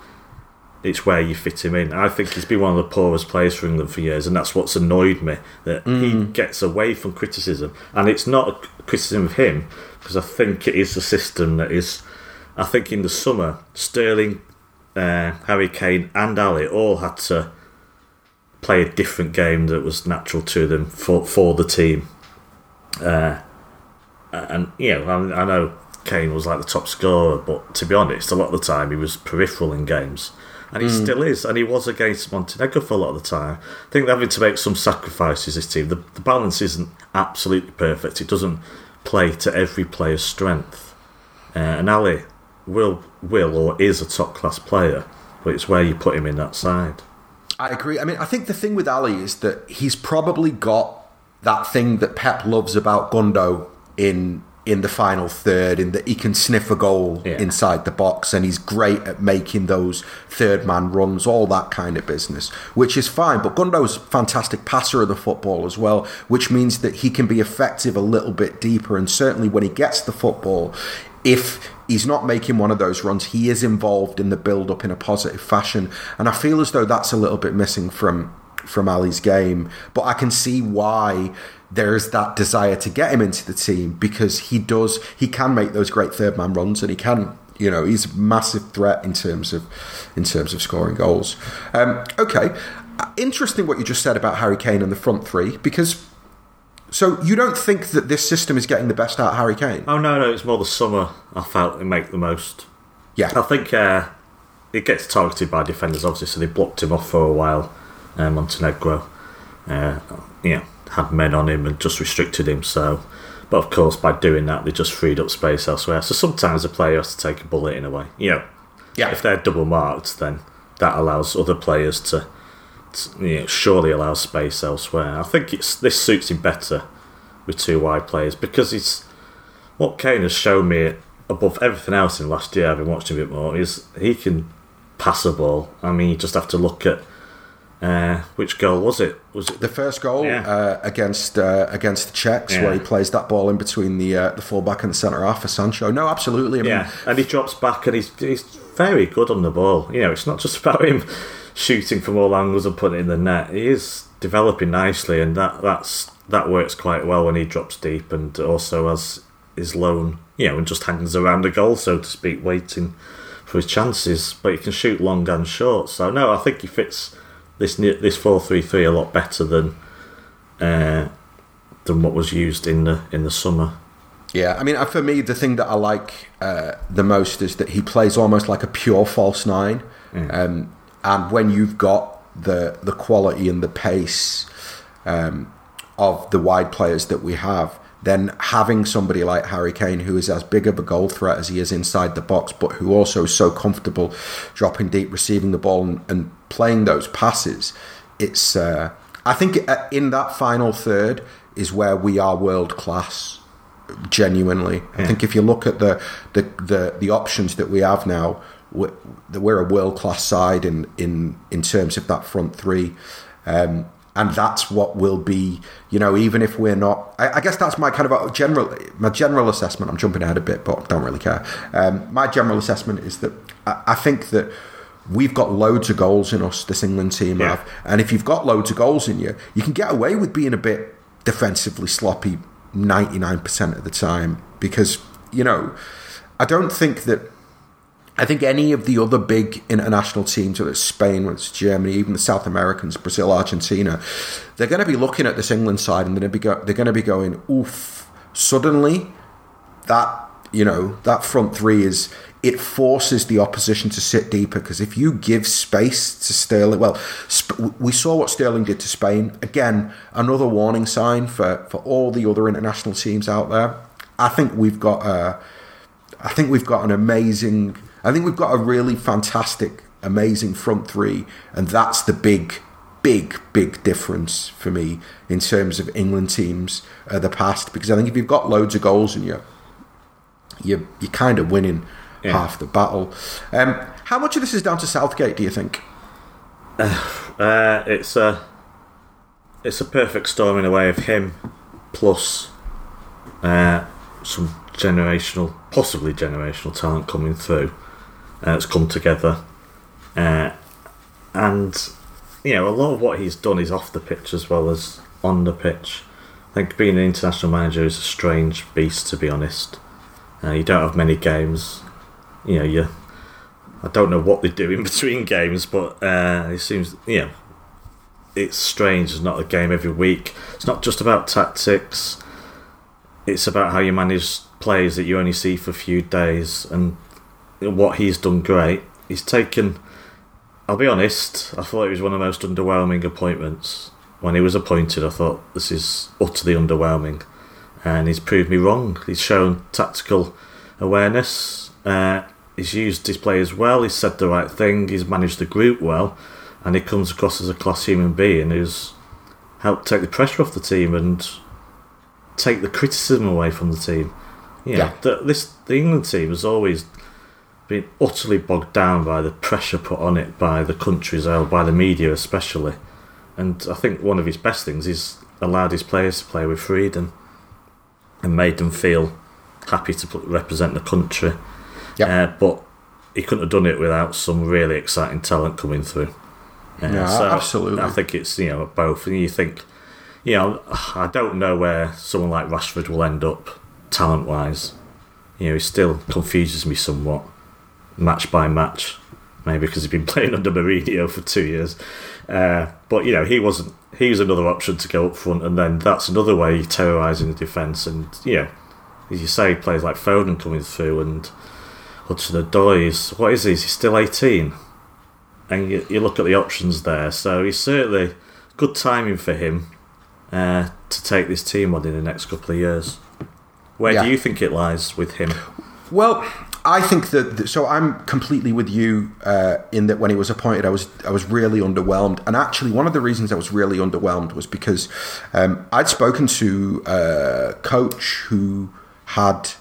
it's where you fit him in. I think he's been one of the poorest players for England for years, and that's what's annoyed me that he gets away from criticism. And it's not a criticism of him because I think it is the system that is. I think in the summer, Sterling, uh, Harry Kane, and Alli all had to play a different game that was natural to them for for the team. Uh, and you know, I, I know Kane was like the top scorer, but to be honest, a lot of the time he was peripheral in games, and he still is, and he was against Montenegro for a lot of the time. I think they're having to make some sacrifices. This team, the, the balance isn't absolutely perfect. It doesn't play to every player's strength, uh, and Alli will will or is a top class player, but it's where you put him in that side. I agree. I mean, I think the thing with Alli is that he's probably got that thing that Pep loves about Gundo in in the final third, in that he can sniff a goal Yeah. inside the box, and he's great at making those third man runs, all that kind of business, which is fine. But Gundo's fantastic passer of the football as well, which means that he can be effective a little bit deeper, and certainly when he gets the football, if he's not making one of those runs, he is involved in the build up in a positive fashion. And I feel as though that's a little bit missing from from Alli's game. But I can see why there's that desire to get him into the team because he does he can make those great third man runs and he can you know he's a massive threat in terms of in terms of scoring goals. Um, okay, interesting what you just said about Harry Kane and the front three because. So you don't think that this system is getting the best out of Harry Kane? Oh no, no, it's more the summer. I felt it make the most. Yeah, I think uh, it gets targeted by defenders, obviously, so they blocked him off for a while. Uh, Montenegro, uh, know, had men on him and just restricted him. So, but of course, by doing that, they just freed up space elsewhere. So sometimes a player has to take a bullet in a way. You know, yeah. if they're double marked, then that allows other players to, to you know, surely allows space elsewhere. I think it's this suits him better with two wide players because he's what Kane has shown me above everything else in last year. I've been watching a bit more. Is he can pass a ball. I mean, you just have to look at uh, which goal was it? Was it The first goal Yeah. uh, against uh, against the Czechs, Yeah. where he plays that ball in between the uh, the fullback and the centre half for Sancho. No, absolutely. I mean, Yeah, and he drops back and he's he's very good on the ball. You know, it's not just about him shooting from all angles and putting it in the net. He is developing nicely, and that that's that works quite well when he drops deep, and also as his lone, you know, and just hangs around the goal, so to speak, waiting for his chances. But he can shoot long and short. So no, I think he fits this this four three three a lot better than uh, than what was used in the in the summer. Yeah, I mean, uh, for me, the thing that I like uh, the most is that he plays almost like a pure false nine. Um, and when you've got the the quality and the pace um, of the wide players that we have, then having somebody like Harry Kane, who is as big of a goal threat as he is inside the box, but who also is so comfortable dropping deep, receiving the ball, and, and playing those passes, it's. Uh, I think uh, in that final third is where we are world class genuinely. I think if you look at the the, the, the options that we have now, we're, we're a world class side in, in in terms of that front three. Um, and that's what will be, you know, even if we're not. I, I guess that's my kind of a general, my general assessment. I'm jumping ahead a bit, but don't really care. Um, my general assessment is that I, I think that we've got loads of goals in us. This England team Yeah. have, and if you've got loads of goals in you, you can get away with being a bit defensively sloppy 99% of the time because, you know, I don't think that. I think any of the other big international teams, whether it's Spain, whether it's Germany, even the South Americans, Brazil, Argentina, they're going to be looking at this England side and they're going to be go, they're going to be going, oof! Suddenly, that you know that front three is it forces the opposition to sit deeper because if you give space to Sterling, well, Sp- we saw what Sterling did to Spain. Again, another warning sign for for all the other international teams out there. I think we've got a, I think we've got an amazing. I think we've got a really fantastic, amazing front three, and that's the big, big, big difference for me in terms of England teams of the past. Because I think if you've got loads of goals in you, you you're kind of winning Yeah. half the battle. Um, how much of this is down to Southgate? Do you think? Uh, it's a it's a perfect storm in a way of him plus uh, some generational, possibly generational talent coming through. Uh, it's come together, uh, and you know a lot of what he's done is off the pitch as well as on the pitch. I think being an international manager is a strange beast, to be honest. Uh, you don't have many games. You know, you. I don't know what they do in between games, but uh, it seems you know it's strange. It's not a game every week. It's not just about tactics. It's about how you manage players that you only see for a few days, and what he's done great. He's taken. I'll be honest. I thought it was one of the most underwhelming appointments. When he was appointed, I thought this is utterly underwhelming, and he's proved me wrong. He's shown tactical awareness. Uh, he's used his players well. He's said the right thing. He's managed the group well, and he comes across as a class human being who's helped take the pressure off the team and take the criticism away from the team. You know, Yeah. the, this the England team has always been utterly bogged down by the pressure put on it by the countries by the media especially. And I think one of his best things is allowed his players to play with freedom and made them feel happy to represent the country. Yeah. Uh, but he couldn't have done it without some really exciting talent coming through. Uh, Yeah, absolutely. I think it's you know both, and you think, you know, I don't know where someone like Rashford will end up talent wise. You know, he still confuses me somewhat, match by match, maybe because he's been playing under Mourinho for two years. Uh, but you know, he wasn't. He was another option to go up front, and then that's another way you're terrorising the defence. And you know, as you say, players like Foden coming through and Hudson Odoi is what is he? Is he still eighteen? And you, you look at the options there, so he's certainly good timing for him uh, to take this team on in the next couple of years. Where Yeah. do you think it lies with him? Well, I think that so. I'm completely with you uh, in that when he was appointed, I was I was really underwhelmed. And actually, one of the reasons I was really underwhelmed was because um, I'd spoken to a coach who had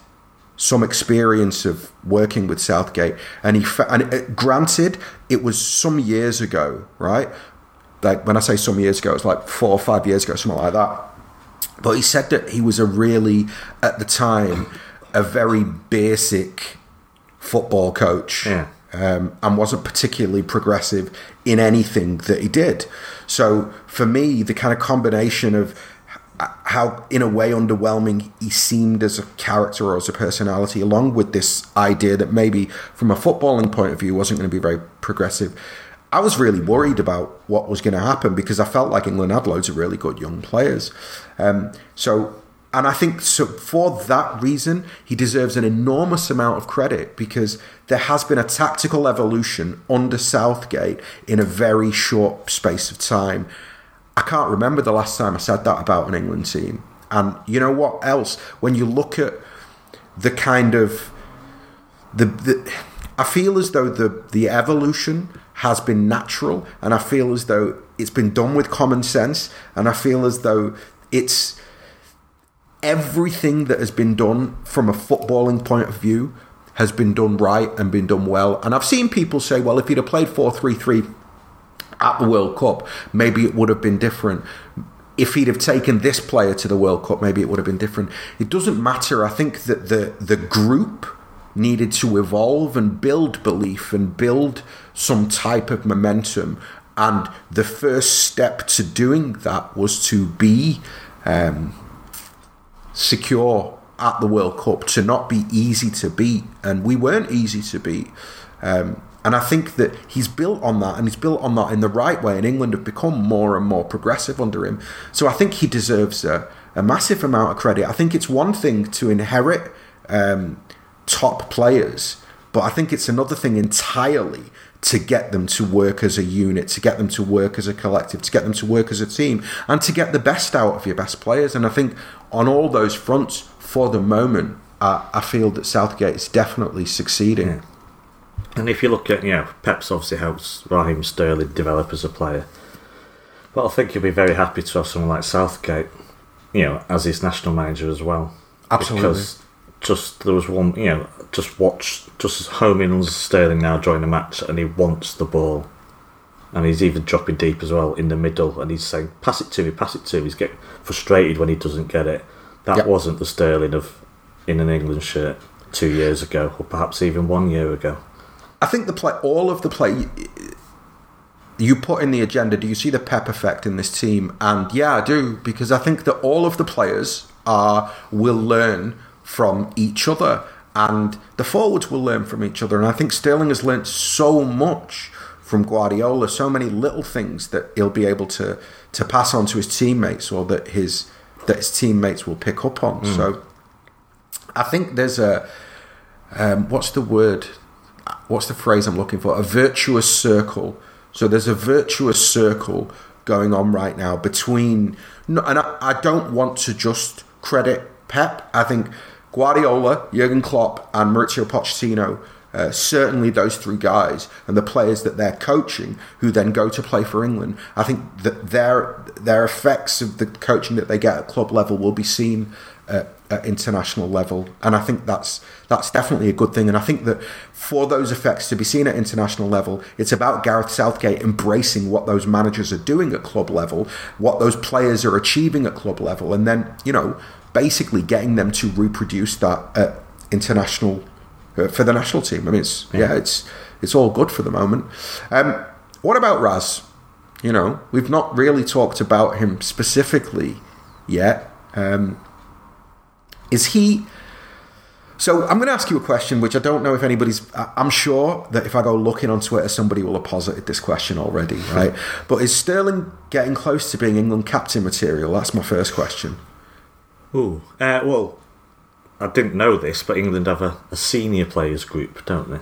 some experience of working with Southgate, and he fa- and uh, granted, it was some years ago, right? Like when I say some years ago, it's like four or five years ago, something like that. But he said that he was a really, at the time, a very basic football coach. Yeah. Um, and wasn't particularly progressive in anything that he did. So for me, the kind of combination of how, in a way, underwhelming he seemed as a character or as a personality, along with this idea that maybe from a footballing point of view wasn't going to be very progressive. I was really worried about what was going to happen because I felt like England had loads of really good young players. Um, so, and I think so for that reason, he deserves an enormous amount of credit because there has been a tactical evolution under Southgate in a very short space of time. I can't remember the last time I said that about an England team. And you know what else? When you look at the kind of the, the I feel as though the the evolution has been natural, and I feel as though it's been done with common sense, and I feel as though it's everything that has been done from a footballing point of view has been done right and been done well. And I've seen people say, well, if he'd have played 4 3 3 at the World Cup, maybe it would have been different. If he'd have taken this player to the World Cup, maybe it would have been different. It doesn't matter. I think that the the group needed to evolve and build belief and build some type of momentum. And the first step to doing that was to be um, secure at the World Cup, to not be easy to beat. And we weren't easy to beat. Um, and I think that he's built on that, and he's built on that in the right way. And England have become more and more progressive under him. So I think he deserves a, a massive amount of credit. I think it's one thing to inherit um, top players, but I think it's another thing entirely to get them to work as a unit, to get them to work as a collective, to get them to work as a team, and to get the best out of your best players. And I think on all those fronts, for the moment, I, I feel that Southgate is definitely succeeding. And if you look at, you know, Pep's obviously helps Raheem Sterling develop as a player. But I think you'll be very happy to have someone like Southgate, you know, as his national manager as well. Absolutely. Because just there was one, you know, just watch, just homing on Sterling now during the match, and he wants the ball, and he's even dropping deep as well in the middle, and he's saying, "Pass it to me, pass it to me." He's getting frustrated when he doesn't get it. That Yep. wasn't the Sterling of in an England shirt two years ago, or perhaps even one year ago. I think the play, all of the play you put in the agenda. Do you see the Pep effect in this team? And yeah, I do because I think that all of the players are will learn from each other, and the forwards will learn from each other. And I think Sterling has learnt so much from Guardiola, so many little things that he'll be able to to pass on to his teammates, or that his that his teammates will pick up on. So I think there's a um, what's the word? What's the phrase I'm looking for? A virtuous circle. So there's a virtuous circle going on right now between, and I, I don't want to just credit Pep. I think Guardiola, Jurgen Klopp, and Mauricio Pochettino. Uh, certainly, those three guys and the players that they're coaching, who then go to play for England. I think that their their effects of the coaching that they get at club level will be seen at, at international level, and I think that's that's definitely a good thing. And I think that for those effects to be seen at international level, it's about Gareth Southgate embracing what those managers are doing at club level, what those players are achieving at club level, and then you know basically getting them to reproduce that at international uh, for the national team. I mean, it's yeah, it's it's all good for the moment. Um, what about Raz? You know, we've not really talked about him specifically yet. Um, is he? So I'm going to ask you a question, which I don't know if anybody's. I'm sure that if I go looking on Twitter, somebody will have posited this question already, right? but is Sterling getting close to being England captain material? That's my first question. Ooh, uh, well, I didn't know this, but England have a, a senior players group, don't they?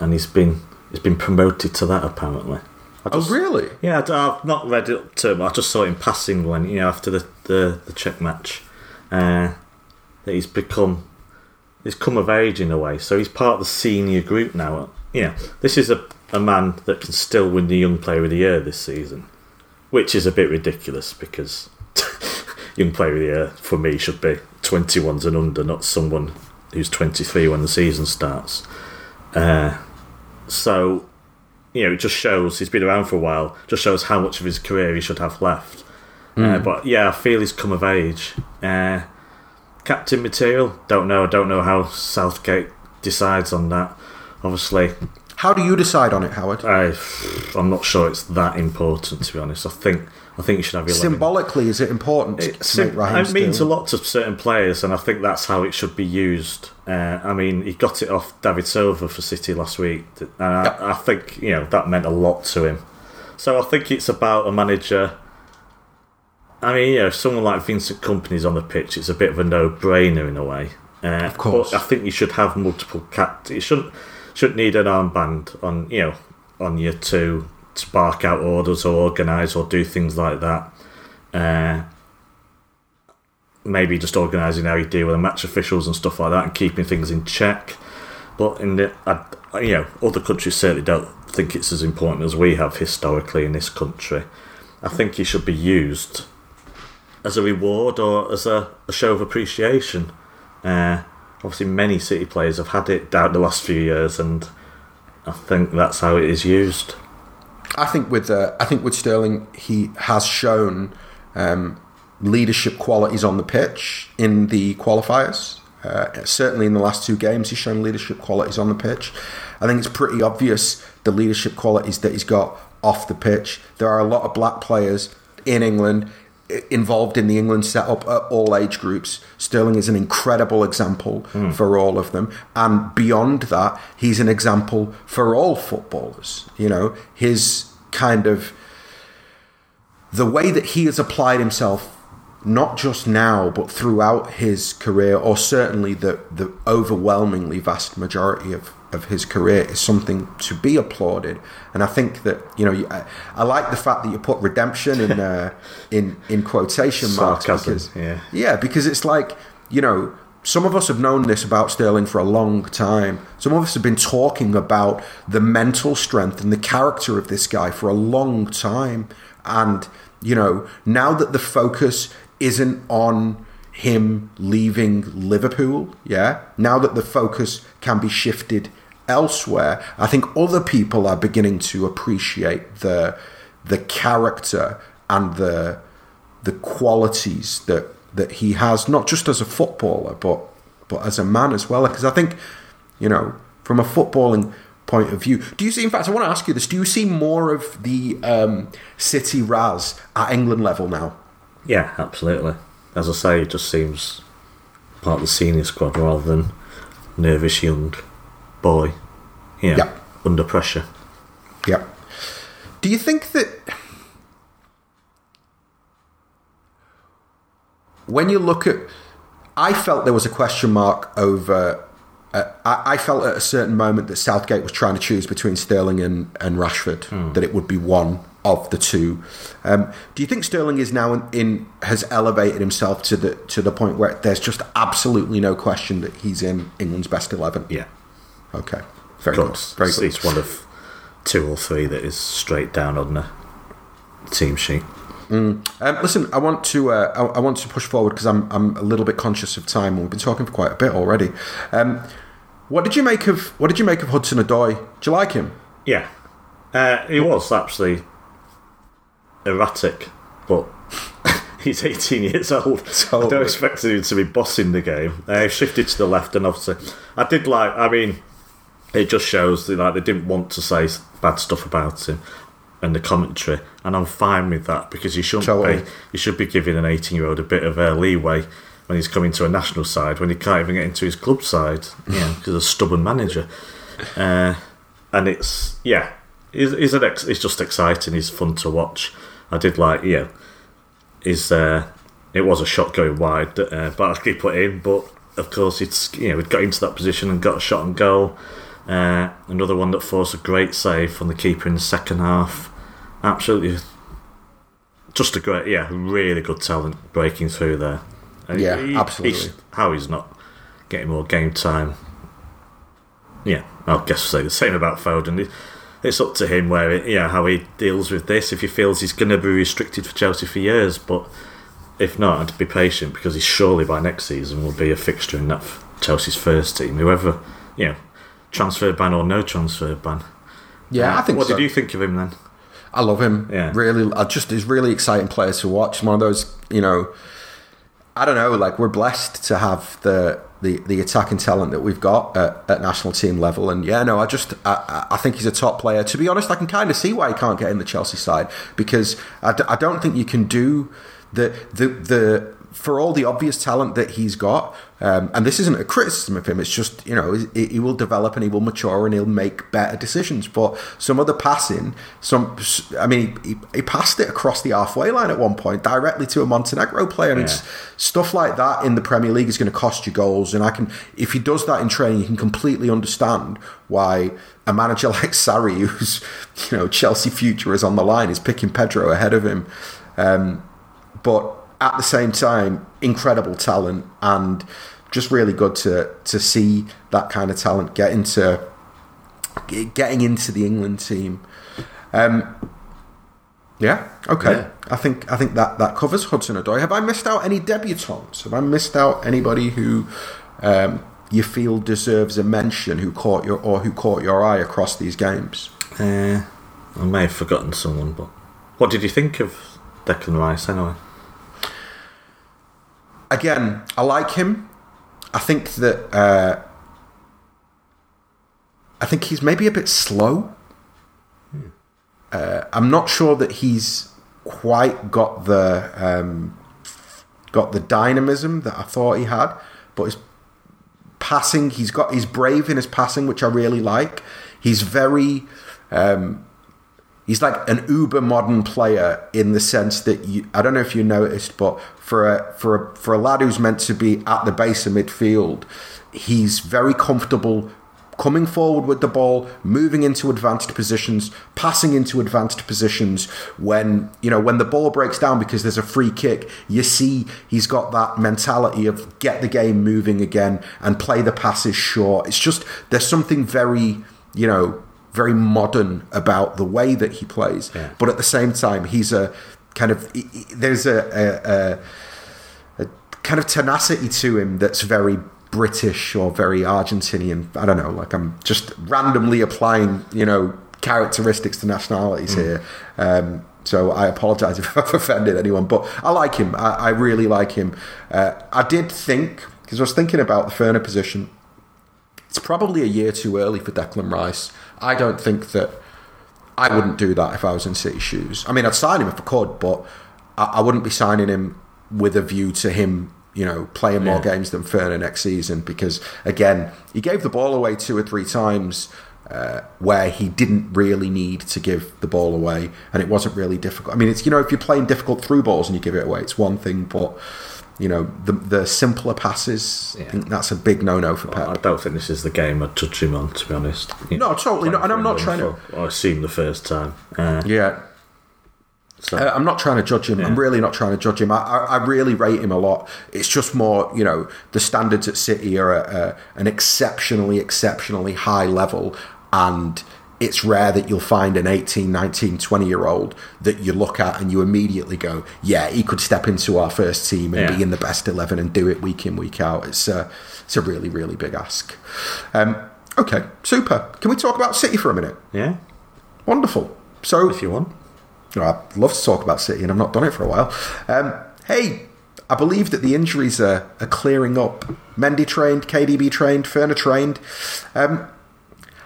And he's been he's been promoted to that apparently. I Oh, really? Yeah, I- I've not read it up to him. I just saw it in passing when you know after the the, the Czech match uh, that he's become he's come of age in a way, so he's part of the senior group now. You know, this is a, a man that can still win the Young Player of the Year this season, which is a bit ridiculous because Young Player of the Year for me should be 21s and under, not someone who's 23 when the season starts. Uh, so, you know, it just shows he's been around for a while, just shows how much of his career he should have left. Uh, but yeah, I feel he's come of age. Uh, captain material, don't know. Don't know how Southgate decides on that. Obviously, How do you decide on it, Howard? I, I'm not sure it's that important to be honest. I think I think you should have your 11. Symbolically, is it important It, make it means a lot to certain players, and I think that's how it should be used. Uh, I mean, he got it off David Silva for City last week, and I, Yep. I think you know that meant a lot to him. So I think it's about a manager. I mean, you know, someone like Vincent Kompany's on the pitch, it's a bit of a no-brainer in a way. Uh, of course. but I think you should have multiple cat. You shouldn't shouldn't need an armband on you know on you to bark out orders or organise or do things like that. Uh, maybe just organising how you deal with the match officials and stuff like that and keeping things in check. But in the, I, you know, other countries certainly don't think it's as important as we have historically in this country. I think he should be used as a reward or as a, a show of appreciation. Uh, obviously, many City players have had it down the last few years, and I think that's how it is used. I think with uh, I think with Sterling, he has shown um, leadership qualities on the pitch in the qualifiers. Uh, certainly, in the last two games, he's shown leadership qualities on the pitch. I think it's pretty obvious the leadership qualities that he's got off the pitch. There are a lot of black players in England involved in the England setup at all age groups. Sterling is an incredible example hmm. for all of them, and beyond that, he's an example for all footballers. You know, his kind of the way that he has applied himself not just now but throughout his career or certainly the the overwhelmingly vast majority of of his career is something to be applauded and i think that you know I, I like the fact that you put redemption in uh, in in quotation marks Sarcasm, because yeah. yeah because it's like you know some of us have known this about Sterling for a long time. Some of us have been talking about the mental strength and the character of this guy for a long time. And, you know, now that the focus isn't on him leaving Liverpool, yeah, now that the focus can be shifted elsewhere, I think other people are beginning to appreciate the the character and the the qualities that that he has, not just as a footballer, but but as a man as well. Because I think, you know, from a footballing point of view, do you see? In fact, I want to ask you this: Do you see more of the um, City Raz at England level now? Yeah, absolutely. As I say, it just seems part of the senior squad rather than nervous young boy. You know, Yeah. under pressure. Yeah. Do you think that when you look at, I felt there was a question mark over. Uh, I, I felt at a certain moment that Southgate was trying to choose between Sterling and, and Rashford, that it would be one of the two. Um, do you think Sterling is now in, in has elevated himself to the to the point where there's just absolutely no question that he's in England's best eleven? Yeah, Okay. Very good. Very It's, good. it's one of two or three that is straight down on the team sheet. Um, listen, I want to uh, I, I want to push forward because I'm I'm a little bit conscious of time. and We've been talking for quite a bit already. Um, what did you make of What did you make of Hudson Odoi? Do you like him? Yeah, uh, he was actually erratic, but he's 18 years old. I don't expect him to be bossing the game. Uh, he shifted to the left, and obviously, I did like. I mean, it just shows that like they didn't want to say bad stuff about him and the commentary, and I'm fine with that because you shouldn't Totally. be. You should be giving an 18 year old a bit of uh, leeway when he's coming to a national side when he can't even get into his club side, you know, because of a stubborn manager. Uh, and it's yeah, it's, it's an ex- it's just exciting. It's fun to watch. I did like yeah, is uh, it was a shot going wide that uh, Barkley put in, but of course it's you know it got into that position and got a shot on goal. Uh, another one that forced a great save from the keeper in the second half. Absolutely, just a great yeah, really good talent breaking through there. And Yeah, he- absolutely. he's- how he's not getting more game time. Yeah, I'll guess say the same about Foden. It's up to him where it, yeah how he deals with this. If he feels he's going to be restricted for Chelsea for years, but if not, I'd be patient because he surely by next season will be a fixture in that Chelsea's first team. Whoever, you know, transfer ban or no transfer ban. Yeah, uh, I think What so. did you think of him then? I love him. Yeah. Really, I just he's really exciting player to watch. One of those, you know, I don't know. Like we're blessed to have the the, the attacking talent that we've got at, at national team level, and yeah, no, I just I, I- I think he's a top player. To be honest, I can kind of see why he can't get in the Chelsea side because I, d- I don't think you can do the the the for all the obvious talent that he's got, um, and this isn't a criticism of him. It's just you know he, he will develop and he will mature and he'll make better decisions. But some of the passing, some I mean, he, he passed it across the halfway line at one point directly to a Montenegro player. And it's stuff like that in the Premier League is going to cost you goals. And I can, if he does that in training, you can completely understand why a manager like Sarri, who's, you know Chelsea future is on the line, is picking Pedro ahead of him. Um, but at the same time, incredible talent and just really good to to see that kind of talent get into getting into the England team. Um, yeah, okay. Yeah. I think I think that that covers Hudson Odoi. Have I missed out any debutants? Have I missed out anybody who um, you feel deserves a mention who caught your or who caught your eye across these games? Uh, I may have forgotten someone, but what did you think of Declan Rice anyway? Again, I like him. I think that uh, I think he's maybe a bit slow. Uh, I'm not sure that he's quite got the um, got the dynamism that I thought he had, but his passing, he's got he's brave in his passing, which I really like. He's very um, he's like an uber modern player in the sense that you I don't know if you noticed, but for a for a for a lad who's meant to be at the base of midfield, he's very comfortable coming forward with the ball, moving into advanced positions, passing into advanced positions when you know when the ball breaks down because there's a free kick, you see he's got that mentality of get the game moving again and play the passes short. It's just there's something very, you know, very modern about the way that he plays. Yeah. But at the same time, he's a kind of he- he- there's a, a, a, a kind of tenacity to him that's very British or very Argentinian. I don't know. Like I'm just randomly applying, you know, characteristics to nationalities here. Um, so I apologise if I've offended anyone, but I like him. I, I really like him. Uh, I did think because I was thinking about the Ferner position. It's probably a year too early for Declan Rice. I don't think that I wouldn't do that if I was in City shoes. I mean, I'd sign him if I could, but I, I wouldn't be signing him with a view to him, you know, playing more Yeah. games than Ferner next season. Because again, he gave the ball away two or three times uh, where he didn't really need to give the ball away, and it wasn't really difficult. I mean, it's you know, if you're playing difficult through balls and you give it away, it's one thing, but. You know the the simpler passes. I think that's a big no no for Pep. I don't think this is the game I'd touch him on, to be honest. No, totally not, and I'm not trying to- I assume the first time. Uh, Yeah, so, Uh, I'm not trying to judge him. I'm really not trying to judge him. I, I, I really rate him a lot. It's just more, you know, the standards at City are at a, an exceptionally, exceptionally high level. And it's rare that you'll find an 18, 19, 20 year old that you look at and you immediately go, yeah, he could step into our first team and Yeah. be in the best 11 and do it week in, week out. It's a, it's a really, really big ask. Um, okay, super. Can we talk about City for a minute? yeah, Wonderful. So, if you want. you I'd love to talk about City, and I've not done it for a while. Um, hey, I believe that the injuries are, are clearing up. Mendy trained, KDB trained, Ferner trained. Um,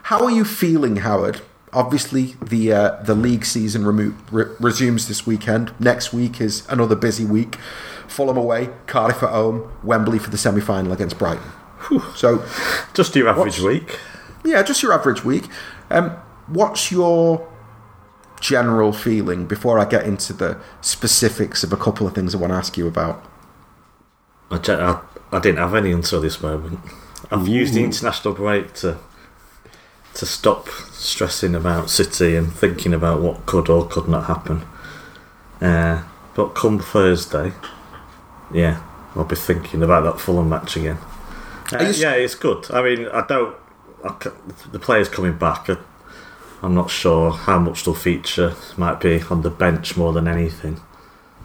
how are you feeling, Howard? Obviously, the uh, the league season remo- re- resumes this weekend. Next week is another busy week. Fulham away, Cardiff at home, Wembley for the semi final against Brighton. So, Just your average week. yeah, just your average week. Um, what's your general feeling before I get into the specifics of a couple of things I want to ask you about? I, I, I didn't have any until this moment. I've used the international break to to stop stressing about City and thinking about what could or could not happen. Uh, but come Thursday, yeah, I'll be thinking about that Fulham match again. Uh, yeah, it's good. I mean, I don't. I the players coming back. I, I'm not sure how much they'll feature. Might be on the bench more than anything,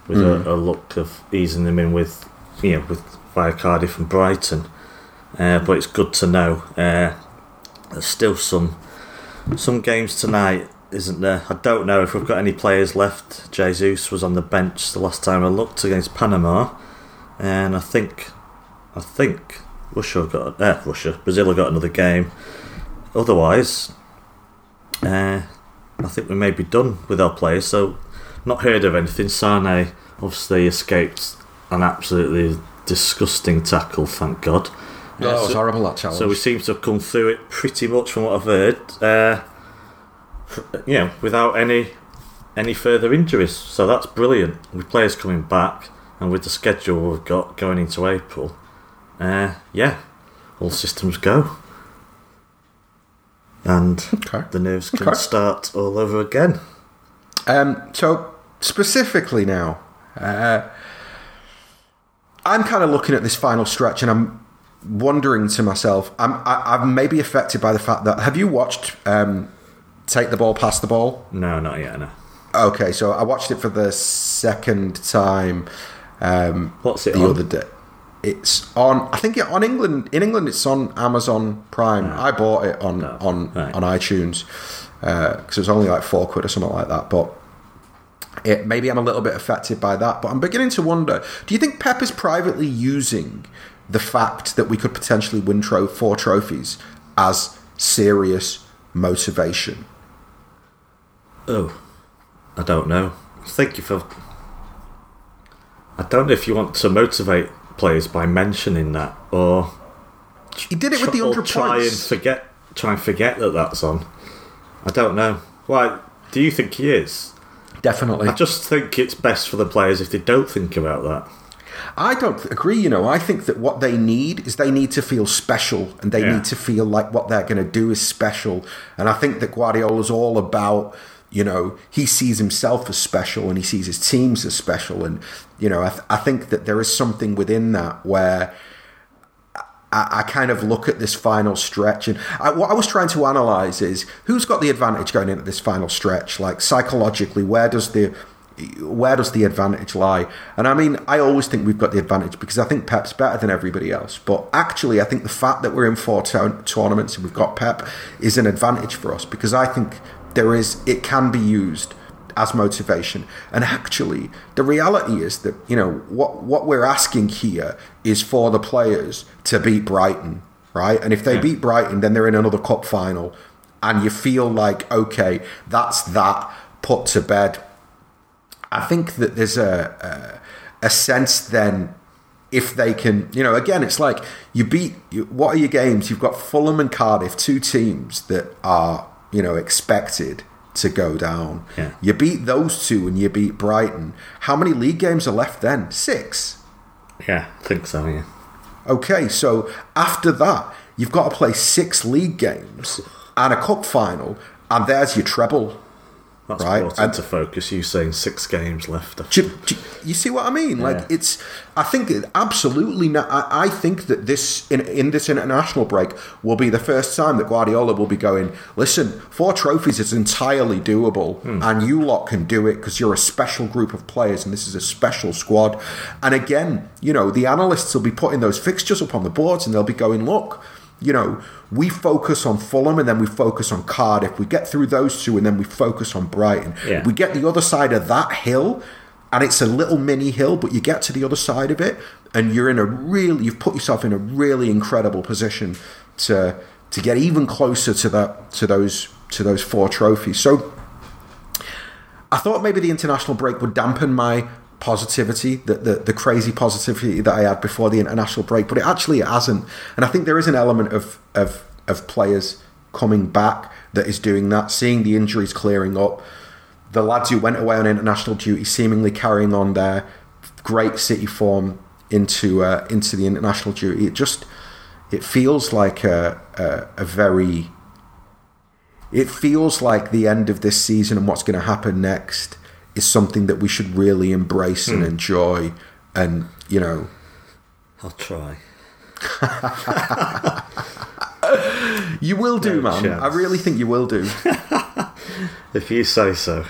with a, a look of easing them in with, you know, with via Cardiff and Brighton. Uh, but it's good to know. Uh, there's still some some games tonight, isn't there? I don't know if we've got any players left. Jesus was on the bench the last time I looked against Panama, and I think I think Russia got uh, Russia Brazil got another game. Otherwise, uh, I think we may be done with our players. So, not heard of anything. Sane obviously escaped an absolutely disgusting tackle. Thank God. Oh, Uh, it was so- horrible that challenge. so we seem to have come through it pretty much from what I've heard. Uh, you know, without any any further injuries. So that's brilliant. With players coming back and with the schedule we've got going into April, uh, yeah, all systems go. And Okay. the nerves can Okay. start all over again. Um, so specifically now, uh, I'm kind of looking at this final stretch, and I'm wondering to myself, I'm I, I'm maybe affected by the fact that have you watched um, Take the Ball, Pass the Ball? No, not yet. No. Okay, so I watched it for the second time um, What's it the on? other day. It's on. I think it, on England. In England, it's on Amazon Prime. I bought it on on right. on iTunes because it was only like four quid or something like that. But it, maybe I'm a little bit affected by that. But I'm beginning to wonder: Do you think Pep is privately using the fact that we could potentially win tro- four trophies as serious motivation? Oh, I don't know. I think if I, I don't know if you want to motivate players by mentioning that, or He did it with the hundred try points. and forget, try and forget that that's on. I don't know. Why do you think he is? Definitely. I just think it's best for the players if they don't think about that. I don't agree. You know, I think that what they need is they need to feel special, and they Yeah. need to feel like what they're going to do is special. And I think that Guardiola's all about. You know, he sees himself as special, and he sees his teams as special. And you know, I, th- I think that there is something within that where I, I kind of look at this final stretch, and I, what I was trying to analyze is who's got the advantage going into this final stretch. Like psychologically, where does the where does the advantage lie? And I mean, I always think we've got the advantage because I think Pep's better than everybody else. But actually, I think the fact that we're in four tour- tournaments and we've got Pep is an advantage for us because I think there is it can be used as motivation. And actually, the reality is that you know what what we're asking here is for the players to beat Brighton, right? And if they Yeah. beat Brighton, then they're in another cup final, and you feel like okay, that's that put to bed. I think that there's a a, a sense then. If they can, you know, again, it's like you beat. You, what are your games? You've got Fulham and Cardiff, two teams that are, you know, expected to go down. Yeah. You beat those two and you beat Brighton. How many league games are left then? Six. Yeah, I think so. Yeah. Okay, so after that, you've got to play six league games and a cup final, and there's your treble. That's Right, brought and- into focus. You saying six games left. Do, you- do you- see what I mean? Like it's. I think absolutely. Not, I, I think that this in in this international break will be the first time that Guardiola will be going. Listen, four trophies is entirely doable, hmm. and you lot can do it because you're a special group of players, and this is a special squad. And again, you know, the analysts will be putting those fixtures up on the boards, and they'll be going, look. You know, we focus on Fulham and then we focus on Cardiff. We get through those two and then we focus on Brighton. Yeah. We get the other side of that hill and it's a little mini hill, but you get to the other side of it, and you're in a really you've put yourself in a really incredible position to to get even closer to that to those to those four trophies. So I thought maybe the international break would dampen my positivity, the, the, the crazy positivity that I had before the international break, but it actually hasn't. And I think there is an element of, of, of players coming back that is doing that, seeing the injuries clearing up. The lads who went away on international duty seemingly carrying on their great City form into uh, into the international duty. It just it feels like a, a, a very it feels like the end of this season and what's going to happen next is something that we should really embrace and hmm. enjoy and you know I'll try. You will do, No man. chance. I really think you will do. If you say so.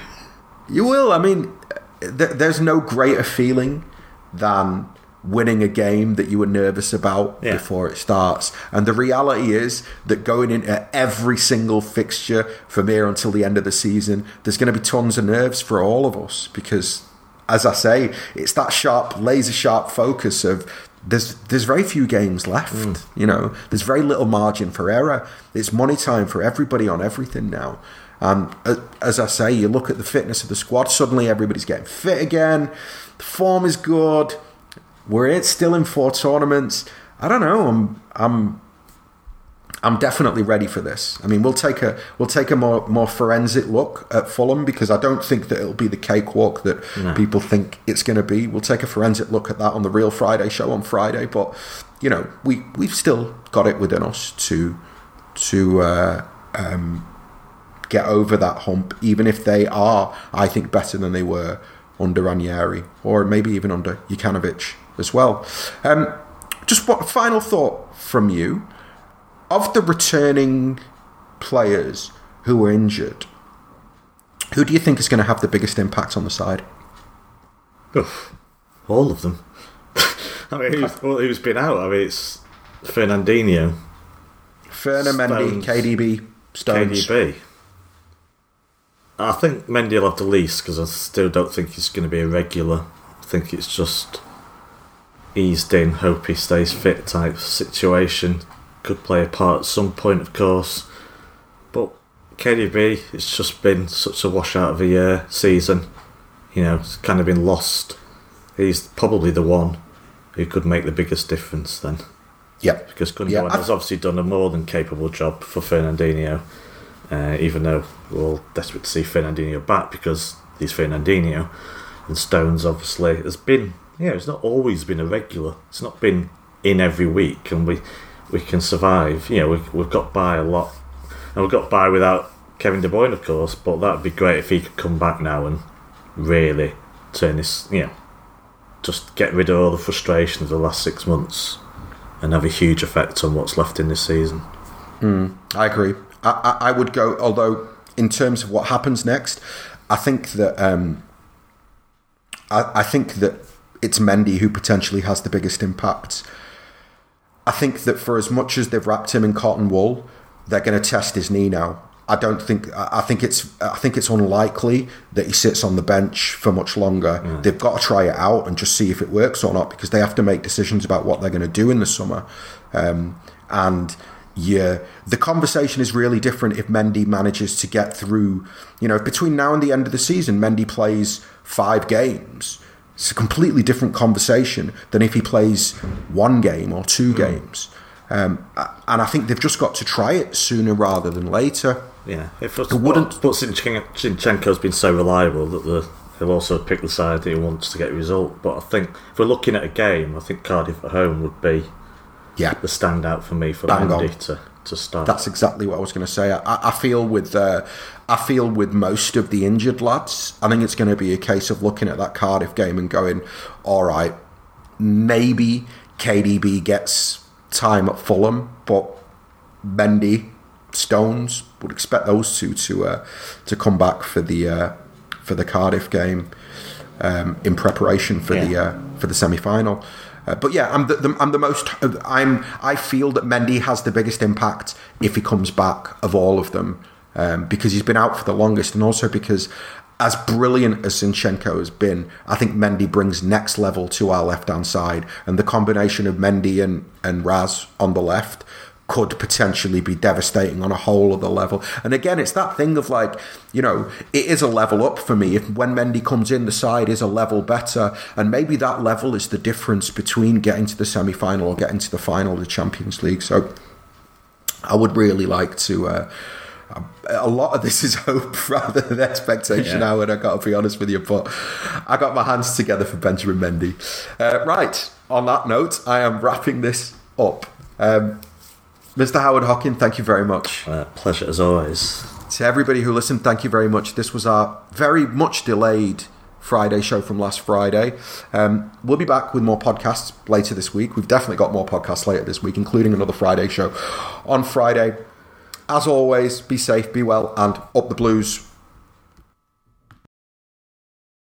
You will. I mean, th- there's no greater feeling than winning a game that you were nervous about Yeah. before it starts. And the reality is that going into every single fixture from here until the end of the season, there's going to be tons of nerves for all of us because, as I say, it's that sharp, laser sharp focus of. There's there's very few games left, you know. There's very little margin for error. It's money time for everybody on everything now. Um, as I say, you look at the fitness of the squad. Suddenly, everybody's getting fit again. The form is good. We're in, still in four tournaments. I don't know. I'm I'm I'm definitely ready for this. I mean, we'll take a we'll take a more more forensic look at Fulham because I don't think that it'll be the cakewalk that people think it's going to be. We'll take a forensic look at that on the Real Friday show on Friday. But you know, we we've still got it within us to to uh, um, get over that hump, even if they are, I think, better than they were under Ranieri or maybe even under Jokanovic as well. Um, just what final thought from you of the returning players who were injured? Who do you think is going to have the biggest impact on the side? Oof. All of them. I mean, who's, well, who's been out? I mean, it's Fernandinho, Stones. KDB, Stones. KDB. I think Mendy will have the least because I still don't think he's going to be a regular. I think it's just eased in, hope he stays fit type situation. Could play a part at some point, of course. But KDB, it's just been such a washout of a year, season. You know, it's kind of been lost. He's probably the one who could make the biggest difference then Yep. because Gundogan Yeah, I- has obviously done a more than capable job for Fernandinho. Uh, even though we're all desperate to see Fernandinho back because he's Fernandinho, and Stones obviously has been, yeah, it's not always been a regular. It's not been in every week, and we we can survive. You know, we, we've got by a lot, and we've got by without Kevin De Bruyne, of course. But that'd be great if he could come back now and really turn this, you know, just get rid of all the frustration of the last six months and have a huge effect on what's left in this season. I agree. I, I, I would go, although in terms of what happens next, I think that um, I, I think that it's Mendy who potentially has the biggest impact. I think that for as much as they've wrapped him in cotton wool, they're going to test his knee now. I don't think. I think it's. I think it's unlikely that he sits on the bench for much longer. They've got to try it out and just see if it works or not because they have to make decisions about what they're going to do in the summer. Um, and yeah, the conversation is really different if Mendy manages to get through. You know, between now and the end of the season, Mendy plays five games. It's a completely different conversation than if he plays one game or two games. Um, and I think they've just got to try it sooner rather than later. Yeah, if it's, wouldn't- But, Zinchenko's been so reliable that the, he'll also pick the side that he wants to get a result. But I think if we're looking at a game, I think Cardiff at home would be Yeah, the standout for me for Bang Mendy to, to start. that's exactly what I was going to say. I, I feel with uh, I feel with most of the injured lads, I think it's going to be a case of looking at that Cardiff game and going, all right, maybe KDB gets time at Fulham, but Mendy, Stones would expect those two to uh, to come back for the uh, for the Cardiff game um, in preparation for the uh, for the semi final. Uh, but yeah, I'm the, the, I'm the most. I'm. I feel that Mendy has the biggest impact if he comes back of all of them, um, because he's been out for the longest, and also because, as brilliant as Zinchenko has been, I think Mendy brings next level to our left hand side, and the combination of Mendy and and Raz on the left could potentially be devastating on a whole other level. And again, it's that thing of like, you know, it is a level up for me. If when Mendy comes in, the side is a level better, and maybe that level is the difference between getting to the semi final or getting to the final of the Champions League. So I would really like to. Uh, a lot of this is hope rather than expectation, yeah. Howard. I got to be honest with you, but I got my hands together for Benjamin Mendy. Uh, right. On that note, I am wrapping this up. Um, Mr. Howard Hockin, thank you very much. Uh, pleasure as always. To everybody who listened, thank you very much. This was our very much delayed Friday show from last Friday. Um, we'll be back with more podcasts later this week. We've definitely got more podcasts later this week, including another Friday show on Friday. As always, be safe, be well, and up the blues.